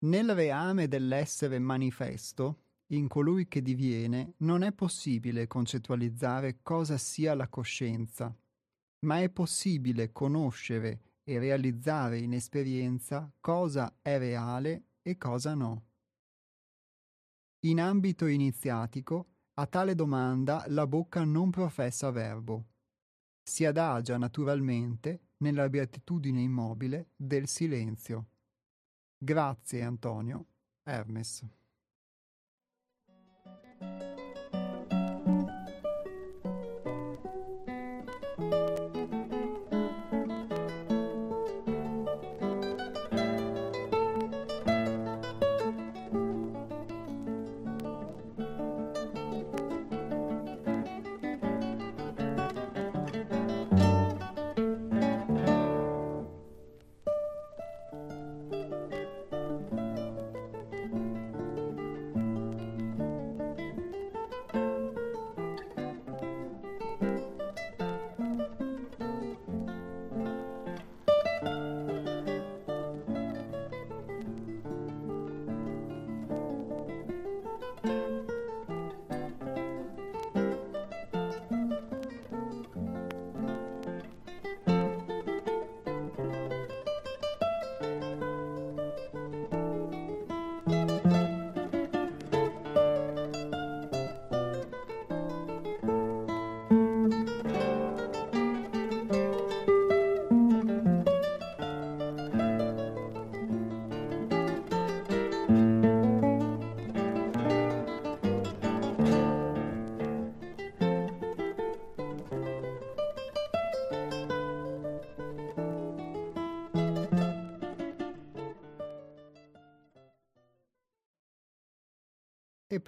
Nel reame dell'essere manifesto, in colui che diviene, non è possibile concettualizzare cosa sia la coscienza, ma è possibile conoscere e realizzare in esperienza cosa è reale e cosa no. In ambito iniziatico, a tale domanda la bocca non professa verbo. Si adagia naturalmente nella beatitudine immobile del silenzio. Grazie Antonio. Hermes.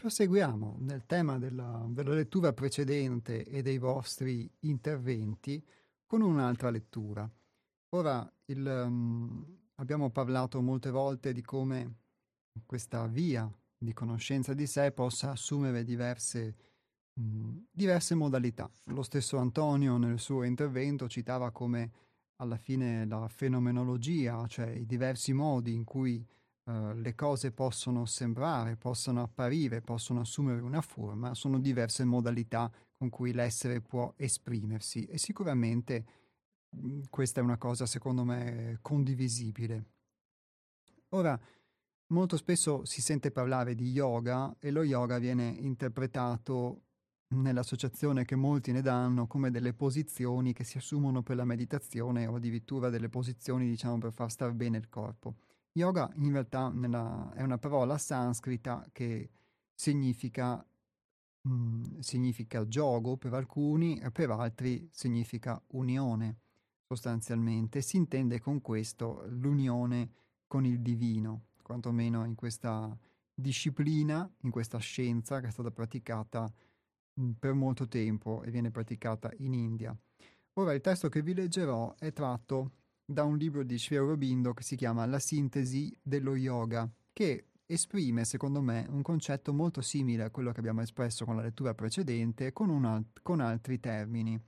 Proseguiamo nel tema della, della, lettura precedente e dei vostri interventi con un'altra lettura. Ora il, um, abbiamo parlato molte volte di come questa via di conoscenza di sé possa assumere diverse, mh, diverse modalità. Lo stesso Antonio nel suo intervento citava come alla fine la fenomenologia, cioè i diversi modi in cui uh, le cose possono sembrare, possono apparire, possono assumere una forma, sono diverse modalità con cui l'essere può esprimersi e sicuramente mh, questa è una cosa secondo me condivisibile. Ora, molto spesso si sente parlare di yoga e lo yoga viene interpretato nell'associazione che molti ne danno come delle posizioni che si assumono per la meditazione o addirittura delle posizioni diciamo per far star bene il corpo. Yoga in realtà nella, è una parola sanscrita che significa, mh, mm, significa gioco per alcuni e per altri significa unione sostanzialmente. Si intende con questo l'unione con il divino, quantomeno in questa disciplina, in questa scienza che è stata praticata mh, per molto tempo e viene praticata in India. Ora il testo che vi leggerò è tratto da un libro di Sri Aurobindo che si chiama La sintesi dello yoga, che esprime, secondo me, un concetto molto simile a quello che abbiamo espresso con la lettura precedente, con, alt- con altri termini.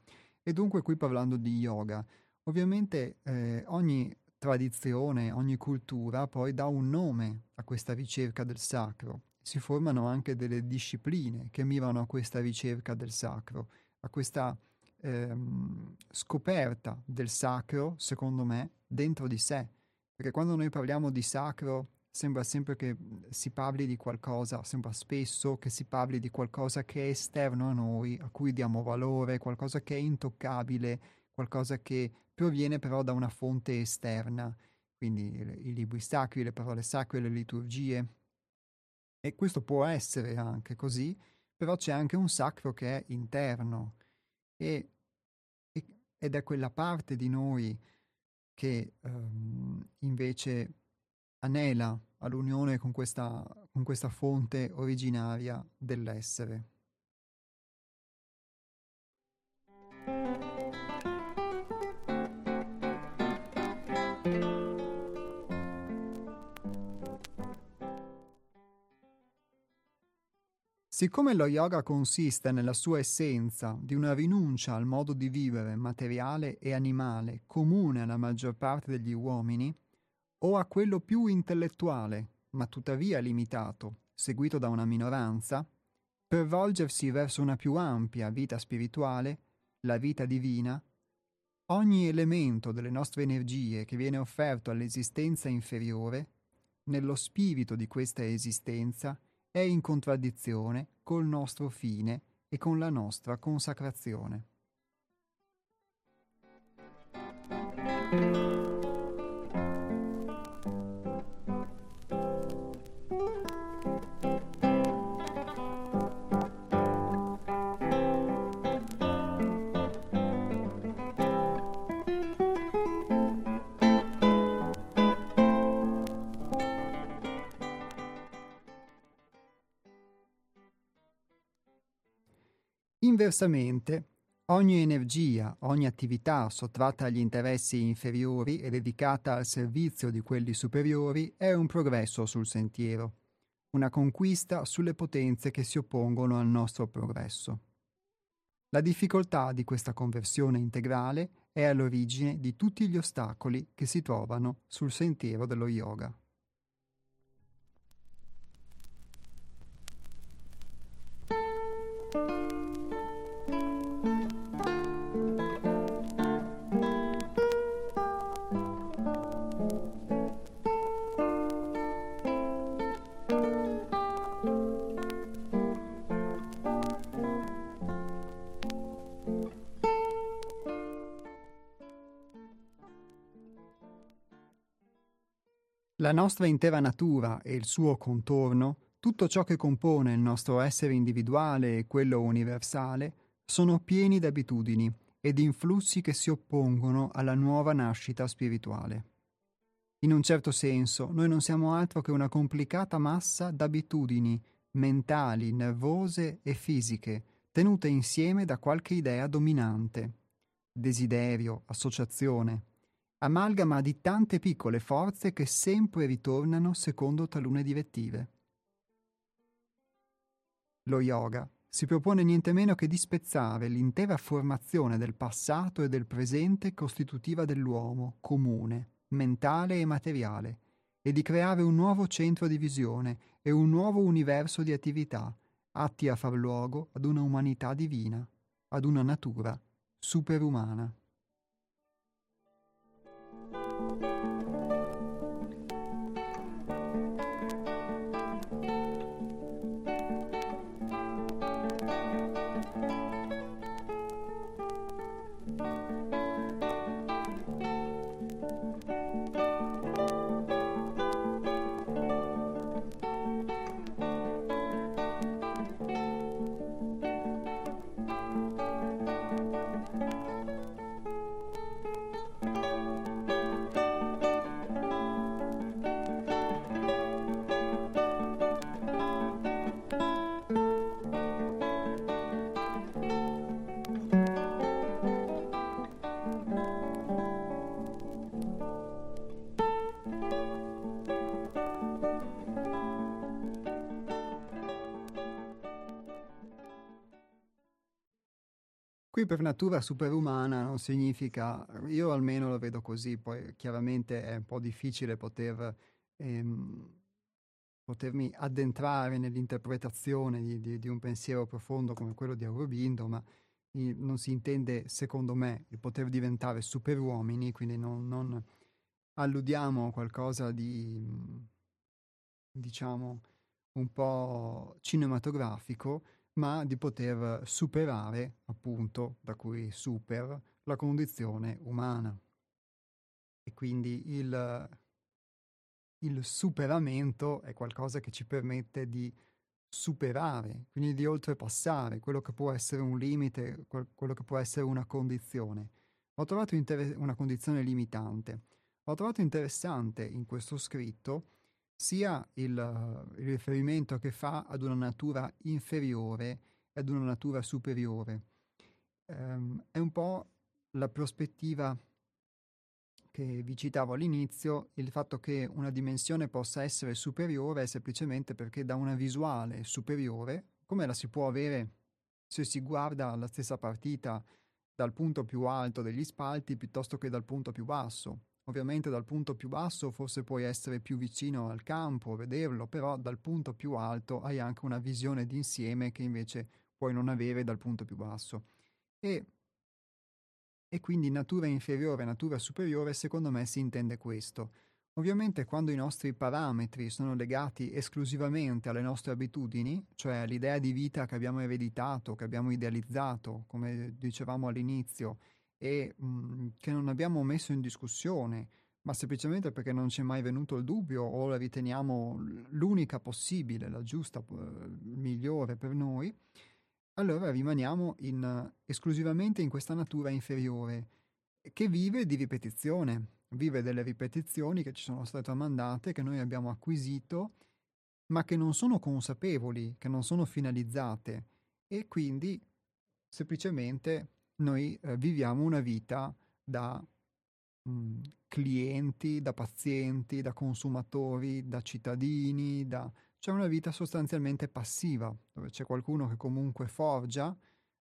E dunque qui parlando di yoga. Ovviamente eh, ogni tradizione, ogni cultura poi dà un nome a questa ricerca del sacro. Si formano anche delle discipline che mirano a questa ricerca del sacro, a questa ehm, scoperta del sacro, secondo me, dentro di sé. Perché quando noi parliamo di sacro sembra sempre che si parli di qualcosa, sembra spesso che si parli di qualcosa che è esterno a noi, a cui diamo valore, qualcosa che è intoccabile, qualcosa che proviene però da una fonte esterna, quindi i libri sacri, le parole sacre, le liturgie. E questo può essere anche così, però c'è anche un sacro che è interno, e, e, ed è quella parte di noi che um, invece anela all'unione con questa, con questa fonte originaria dell'essere. Siccome lo yoga consiste nella sua essenza di una rinuncia al modo di vivere materiale e animale comune alla maggior parte degli uomini, o a quello più intellettuale, ma tuttavia limitato, seguito da una minoranza, per volgersi verso una più ampia vita spirituale, la vita divina, ogni elemento delle nostre energie che viene offerto all'esistenza inferiore, nello spirito di questa esistenza, è in contraddizione col nostro fine e con la nostra consacrazione. Inversamente, ogni energia, ogni attività sottratta agli interessi inferiori e dedicata al servizio di quelli superiori è un progresso sul sentiero, una conquista sulle potenze che si oppongono al nostro progresso. La difficoltà di questa conversione integrale è all'origine di tutti gli ostacoli che si trovano sul sentiero dello yoga. La nostra intera natura e il suo contorno, tutto ciò che compone il nostro essere individuale e quello universale, sono pieni d'abitudini e di influssi che si oppongono alla nuova nascita spirituale. In un certo senso, noi non siamo altro che una complicata massa d'abitudini, mentali, nervose e fisiche, tenute insieme da qualche idea dominante. Desiderio, associazione, amalgama di tante piccole forze che sempre ritornano secondo talune direttive. Lo yoga si propone niente meno che di spezzare l'intera formazione del passato e del presente costitutiva dell'uomo, comune, mentale e materiale, e di creare un nuovo centro di visione e un nuovo universo di attività, atti a far luogo ad una umanità divina, ad una natura superumana. Thank you. Qui per natura superumana non significa, io almeno lo vedo così, poi chiaramente è un po' difficile poter, ehm, potermi addentrare nell'interpretazione di, di, di, un pensiero profondo come quello di Aurobindo, ma non si intende, secondo me, il poter diventare superuomini, quindi non, non alludiamo a qualcosa di, diciamo, un po' cinematografico, ma di poter superare, appunto, da cui super, la condizione umana. E quindi il, il superamento è qualcosa che ci permette di superare, quindi di oltrepassare quello che può essere un limite, quello che può essere una condizione. Ho trovato inter- una condizione limitante. Ho trovato interessante in questo scritto sia il, il riferimento che fa ad una natura inferiore e ad una natura superiore. Um, è un po' la prospettiva che vi citavo all'inizio, il fatto che una dimensione possa essere superiore è semplicemente perché da una visuale superiore, come la si può avere se si guarda la stessa partita dal punto più alto degli spalti piuttosto che dal punto più basso. Ovviamente dal punto più basso forse puoi essere più vicino al campo, vederlo, però dal punto più alto hai anche una visione d'insieme che invece puoi non avere dal punto più basso. E, e quindi natura inferiore, natura superiore, secondo me si intende questo. Ovviamente quando i nostri parametri sono legati esclusivamente alle nostre abitudini, cioè all'idea di vita che abbiamo ereditato, che abbiamo idealizzato, come dicevamo all'inizio, e mh, mhmm, che non abbiamo messo in discussione, ma semplicemente perché non ci è mai venuto il dubbio o la riteniamo l'unica possibile, la giusta, migliore per noi, allora rimaniamo in, esclusivamente in questa natura inferiore che vive di ripetizione, vive delle ripetizioni che ci sono state tramandate, che noi abbiamo acquisito, ma che non sono consapevoli, che non sono finalizzate. E quindi semplicemente noi eh, viviamo una vita da mh, mm, clienti, da pazienti, da consumatori, da cittadini, da... c'è una vita sostanzialmente passiva, dove c'è qualcuno che comunque forgia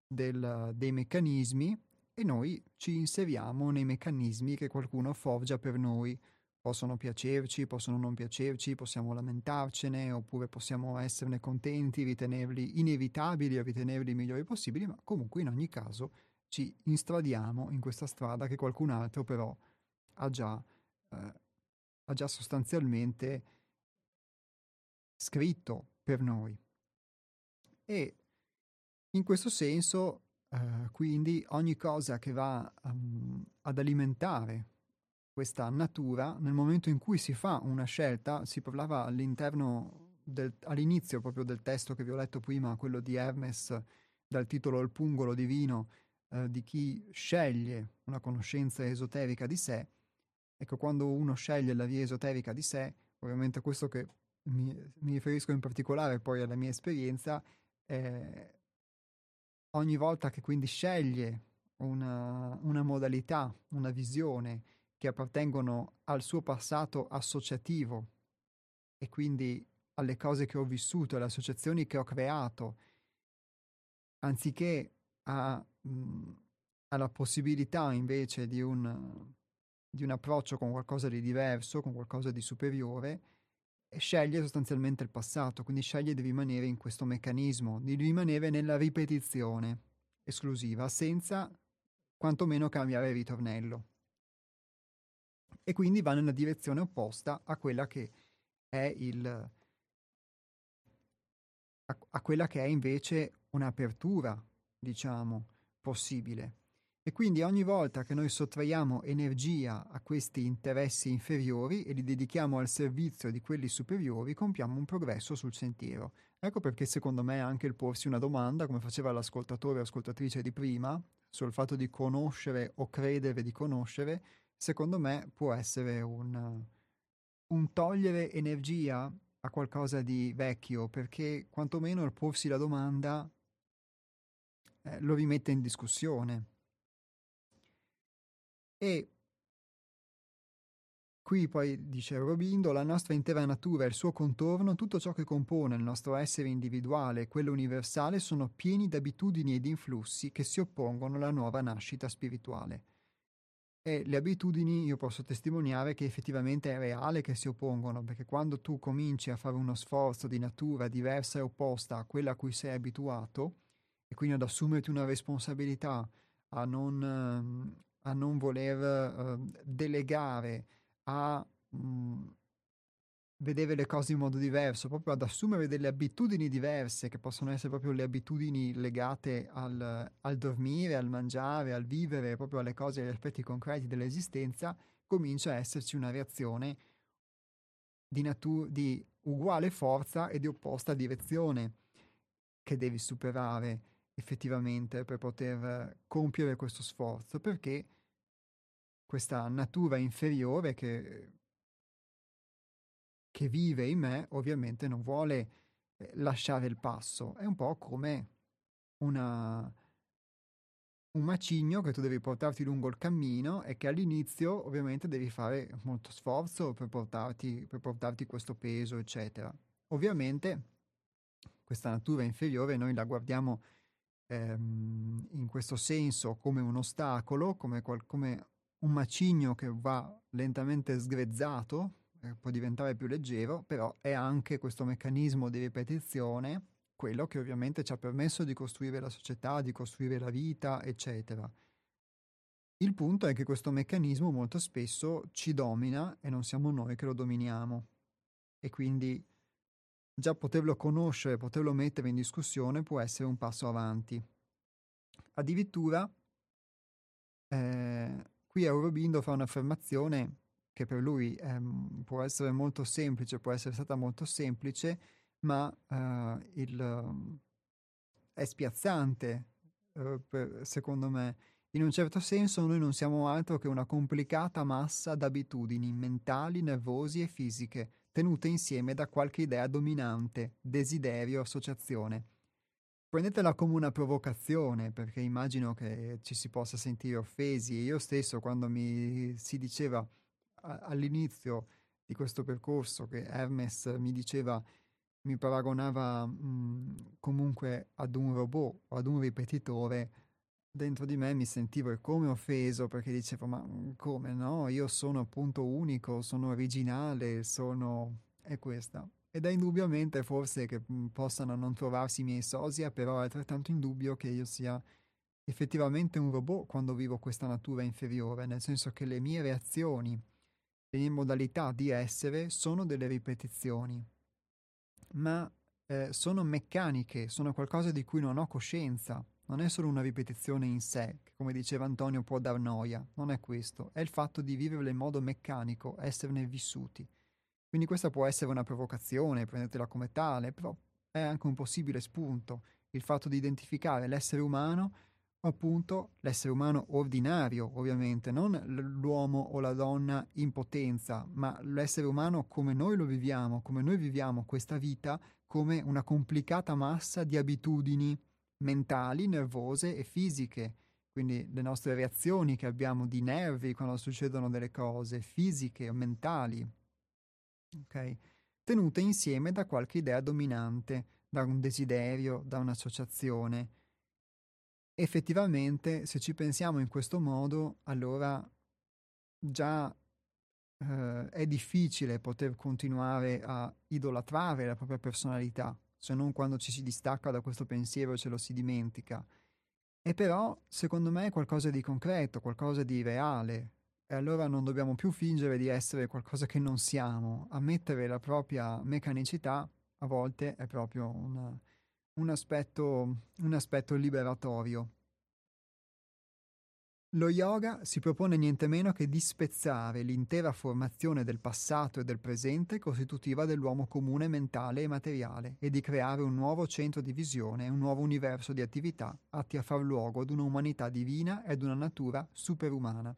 del, dei meccanismi e noi ci inseriamo nei meccanismi che qualcuno forgia per noi. Possono piacerci, possono non piacerci, possiamo lamentarcene, oppure possiamo esserne contenti, ritenerli inevitabili o ritenerli migliori possibili, ma comunque in ogni caso ci instradiamo in questa strada che qualcun altro però ha già, eh, ha già sostanzialmente scritto per noi. E in questo senso, eh, quindi, ogni cosa che va um, ad alimentare questa natura, nel momento in cui si fa una scelta, si parlava all'interno, del, all'inizio proprio del testo che vi ho letto prima, quello di Hermes, dal titolo Il pungolo divino, eh, di chi sceglie una conoscenza esoterica di sé, ecco, quando uno sceglie la via esoterica di sé, ovviamente questo che mi, mi, riferisco in particolare poi alla mia esperienza, eh, ogni volta che quindi sceglie una, una modalità, una visione che appartengono al suo passato associativo e quindi alle cose che ho vissuto, alle associazioni che ho creato, anziché a, mh, alla possibilità invece di un, di un approccio con qualcosa di diverso, con qualcosa di superiore, sceglie sostanzialmente il passato, quindi sceglie di rimanere in questo meccanismo, di rimanere nella ripetizione esclusiva, senza quantomeno cambiare il ritornello. E quindi va nella direzione opposta a quella che è il a, quella che è invece un'apertura, diciamo, possibile. E quindi ogni volta che noi sottraiamo energia a questi interessi inferiori e li dedichiamo al servizio di quelli superiori, compiamo un progresso sul sentiero. Ecco perché secondo me anche il porsi una domanda, come faceva l'ascoltatore o ascoltatrice di prima, sul fatto di conoscere o credere di conoscere, secondo me può essere un, un togliere energia a qualcosa di vecchio, perché quantomeno il porsi la domanda eh, lo rimette in discussione. E qui poi dice Robindo, la nostra intera natura il suo contorno, tutto ciò che compone il nostro essere individuale quello universale sono pieni di abitudini ed influssi che si oppongono alla nuova nascita spirituale. E le abitudini io posso testimoniare che effettivamente è reale che si oppongono, perché quando tu cominci a fare uno sforzo di natura diversa e opposta a quella a cui sei abituato, e quindi ad assumerti una responsabilità, a non, ehm, a non voler uh, delegare, a mh, mm, vedere le cose in modo diverso, proprio ad assumere delle abitudini diverse, che possono essere proprio le abitudini legate al, al dormire, al mangiare, al vivere, proprio alle cose, agli aspetti concreti dell'esistenza, comincia a esserci una reazione di, natu- di uguale forza e di opposta direzione che devi superare effettivamente per poter compiere questo sforzo, perché questa natura inferiore che, che vive in me ovviamente non vuole eh, lasciare il passo, è un po' come una, un macigno che tu devi portarti lungo il cammino e che all'inizio ovviamente devi fare molto sforzo per portarti, per portarti questo peso, eccetera. Ovviamente questa natura inferiore noi la guardiamo ehm, in questo senso come un ostacolo, come, qual- come un macigno che va lentamente sgrezzato, eh, può diventare più leggero, però è anche questo meccanismo di ripetizione quello che ovviamente ci ha permesso di costruire la società, di costruire la vita, eccetera. Il punto è che questo meccanismo molto spesso ci domina e non siamo noi che lo dominiamo. E quindi già poterlo conoscere, poterlo mettere in discussione può essere un passo avanti. Addirittura eh, qui Aurobindo fa un'affermazione che per lui ehm, può essere molto semplice, può essere stata molto semplice, ma eh, il, è spiazzante, eh, per, secondo me. In un certo senso noi non siamo altro che una complicata massa d'abitudini mentali, nervosi e fisiche tenute insieme da qualche idea dominante, desiderio, associazione. Prendetela come una provocazione, perché immagino che ci si possa sentire offesi. Io stesso, quando mi si diceva a, all'inizio di questo percorso che Hermes mi diceva, mi paragonava mh, comunque ad un robot o ad un ripetitore, dentro di me mi sentivo come offeso perché dicevo ma come no, io sono appunto unico, sono originale, sono... è questa. Ed è indubbiamente forse che mm, possano non trovarsi i miei sosia, però è altrettanto indubbio che io sia effettivamente un robot quando vivo questa natura inferiore, nel senso che le mie reazioni, le mie modalità di essere sono delle ripetizioni, ma eh, sono meccaniche, sono qualcosa di cui non ho coscienza non è solo una ripetizione in sé, che come diceva Antonio può dar noia, non è questo, è il fatto di viverle in modo meccanico, esserne vissuti. Quindi questa può essere una provocazione, prendetela come tale, però è anche un possibile spunto, il fatto di identificare l'essere umano appunto l'essere umano ordinario, ovviamente, non l'uomo o la donna in potenza, ma l'essere umano come noi lo viviamo, come noi viviamo questa vita come una complicata massa di abitudini mentali, nervose e fisiche. Quindi le nostre reazioni che abbiamo di nervi quando succedono delle cose, fisiche o mentali, okay? tenute insieme da qualche idea dominante, da un desiderio, da un'associazione effettivamente se ci pensiamo in questo modo, allora già eh, è difficile poter continuare a idolatrare la propria personalità, se non quando ci si distacca da questo pensiero e ce lo si dimentica. E però, secondo me, è qualcosa di concreto, qualcosa di reale. E allora non dobbiamo più fingere di essere qualcosa che non siamo. Ammettere la propria meccanicità a volte è proprio una, un aspetto, un aspetto liberatorio. Lo yoga si propone niente meno che di spezzare l'intera formazione del passato e del presente costitutiva dell'uomo comune mentale e materiale e di creare un nuovo centro di visione e un nuovo universo di attività atti a far luogo ad un'umanità divina ed una natura superumana.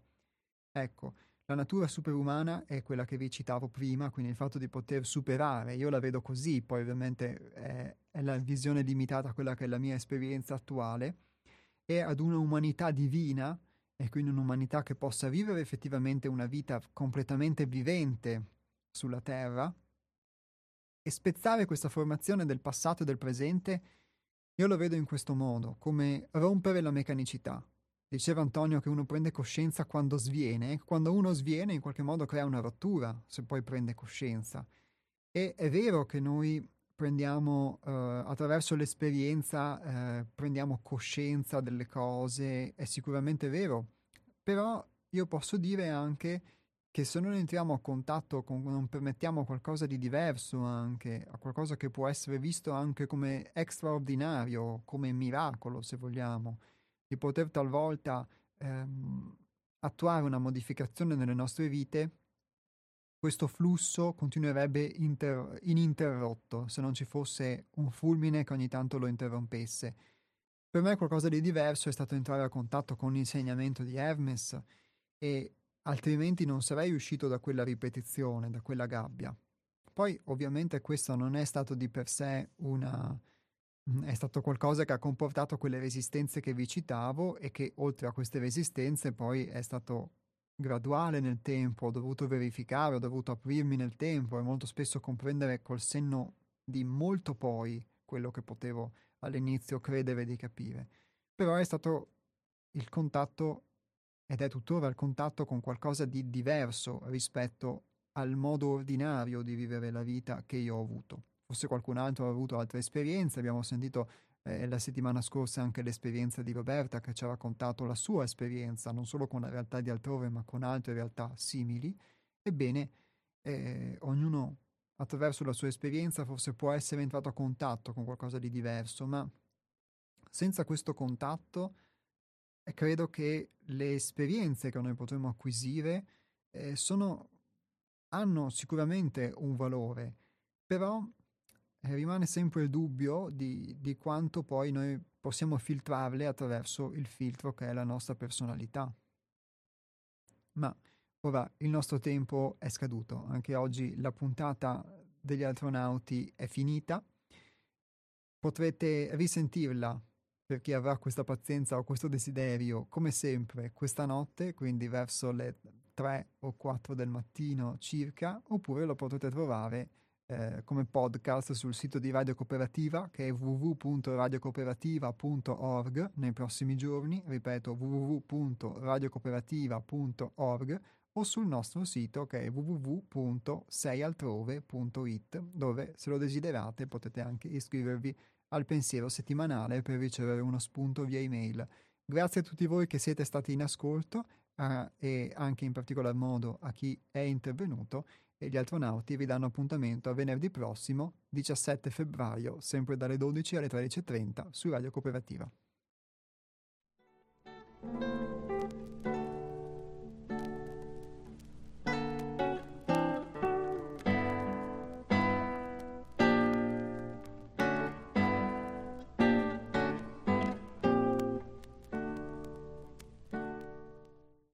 Ecco, la natura superumana è quella che vi citavo prima, quindi il fatto di poter superare, io la vedo così, poi ovviamente è, è la visione limitata a quella che è la mia esperienza attuale, e ad un'umanità divina, e quindi un'umanità che possa vivere effettivamente una vita completamente vivente sulla Terra, e spezzare questa formazione del passato e del presente, io lo vedo in questo modo, come rompere la meccanicità. Diceva Antonio che uno prende coscienza quando sviene, quando uno sviene in qualche modo crea una rottura, se poi prende coscienza. E è vero che noi prendiamo eh, attraverso l'esperienza, eh, prendiamo coscienza delle cose, è sicuramente vero, però io posso dire anche che se non entriamo a contatto con, non permettiamo qualcosa di diverso anche, a qualcosa che può essere visto anche come straordinario, come miracolo se vogliamo, di poter talvolta ehm, attuare una modificazione nelle nostre vite, questo flusso continuerebbe inter- ininterrotto se non ci fosse un fulmine che ogni tanto lo interrompesse. Per me qualcosa di diverso è stato entrare a contatto con l'insegnamento di Hermes e altrimenti non sarei uscito da quella ripetizione, da quella gabbia. Poi ovviamente questo non è stato di per sé una, È stato qualcosa che ha comportato quelle resistenze che vi citavo e che oltre a queste resistenze poi è stato graduale nel tempo, ho dovuto verificare, ho dovuto aprirmi nel tempo e molto spesso comprendere col senno di molto poi quello che potevo all'inizio credere di capire. Però è stato il contatto ed è tuttora il contatto con qualcosa di diverso rispetto al modo ordinario di vivere la vita che io ho avuto forse qualcun altro ha avuto altre esperienze, abbiamo sentito eh, la settimana scorsa anche l'esperienza di Roberta che ci ha raccontato la sua esperienza, non solo con la realtà di altrove, ma con altre realtà simili. Ebbene, eh, ognuno attraverso la sua esperienza forse può essere entrato a contatto con qualcosa di diverso, ma senza questo contatto eh, credo che le esperienze che noi potremo acquisire eh, sono, hanno sicuramente un valore, però rimane sempre il dubbio di, di quanto poi noi possiamo filtrarle attraverso il filtro che è la nostra personalità. Ma ora il nostro tempo è scaduto, anche oggi la puntata degli astronauti è finita. Potrete risentirla per chi avrà questa pazienza o questo desiderio, come sempre, questa notte, quindi verso le 3 o 4 del mattino circa, oppure lo potrete trovare eh, come podcast sul sito di Radio Cooperativa che è www.radiocooperativa.org nei prossimi giorni, ripeto www.radiocooperativa.org o sul nostro sito che è www.seialtrove.it dove se lo desiderate potete anche iscrivervi al pensiero settimanale per ricevere uno spunto via email. Grazie a tutti voi che siete stati in ascolto eh, e anche in particolar modo a chi è intervenuto e gli astronauti vi danno appuntamento a venerdì prossimo, 17 febbraio, sempre dalle 12 alle 13.30 su Radio Cooperativa.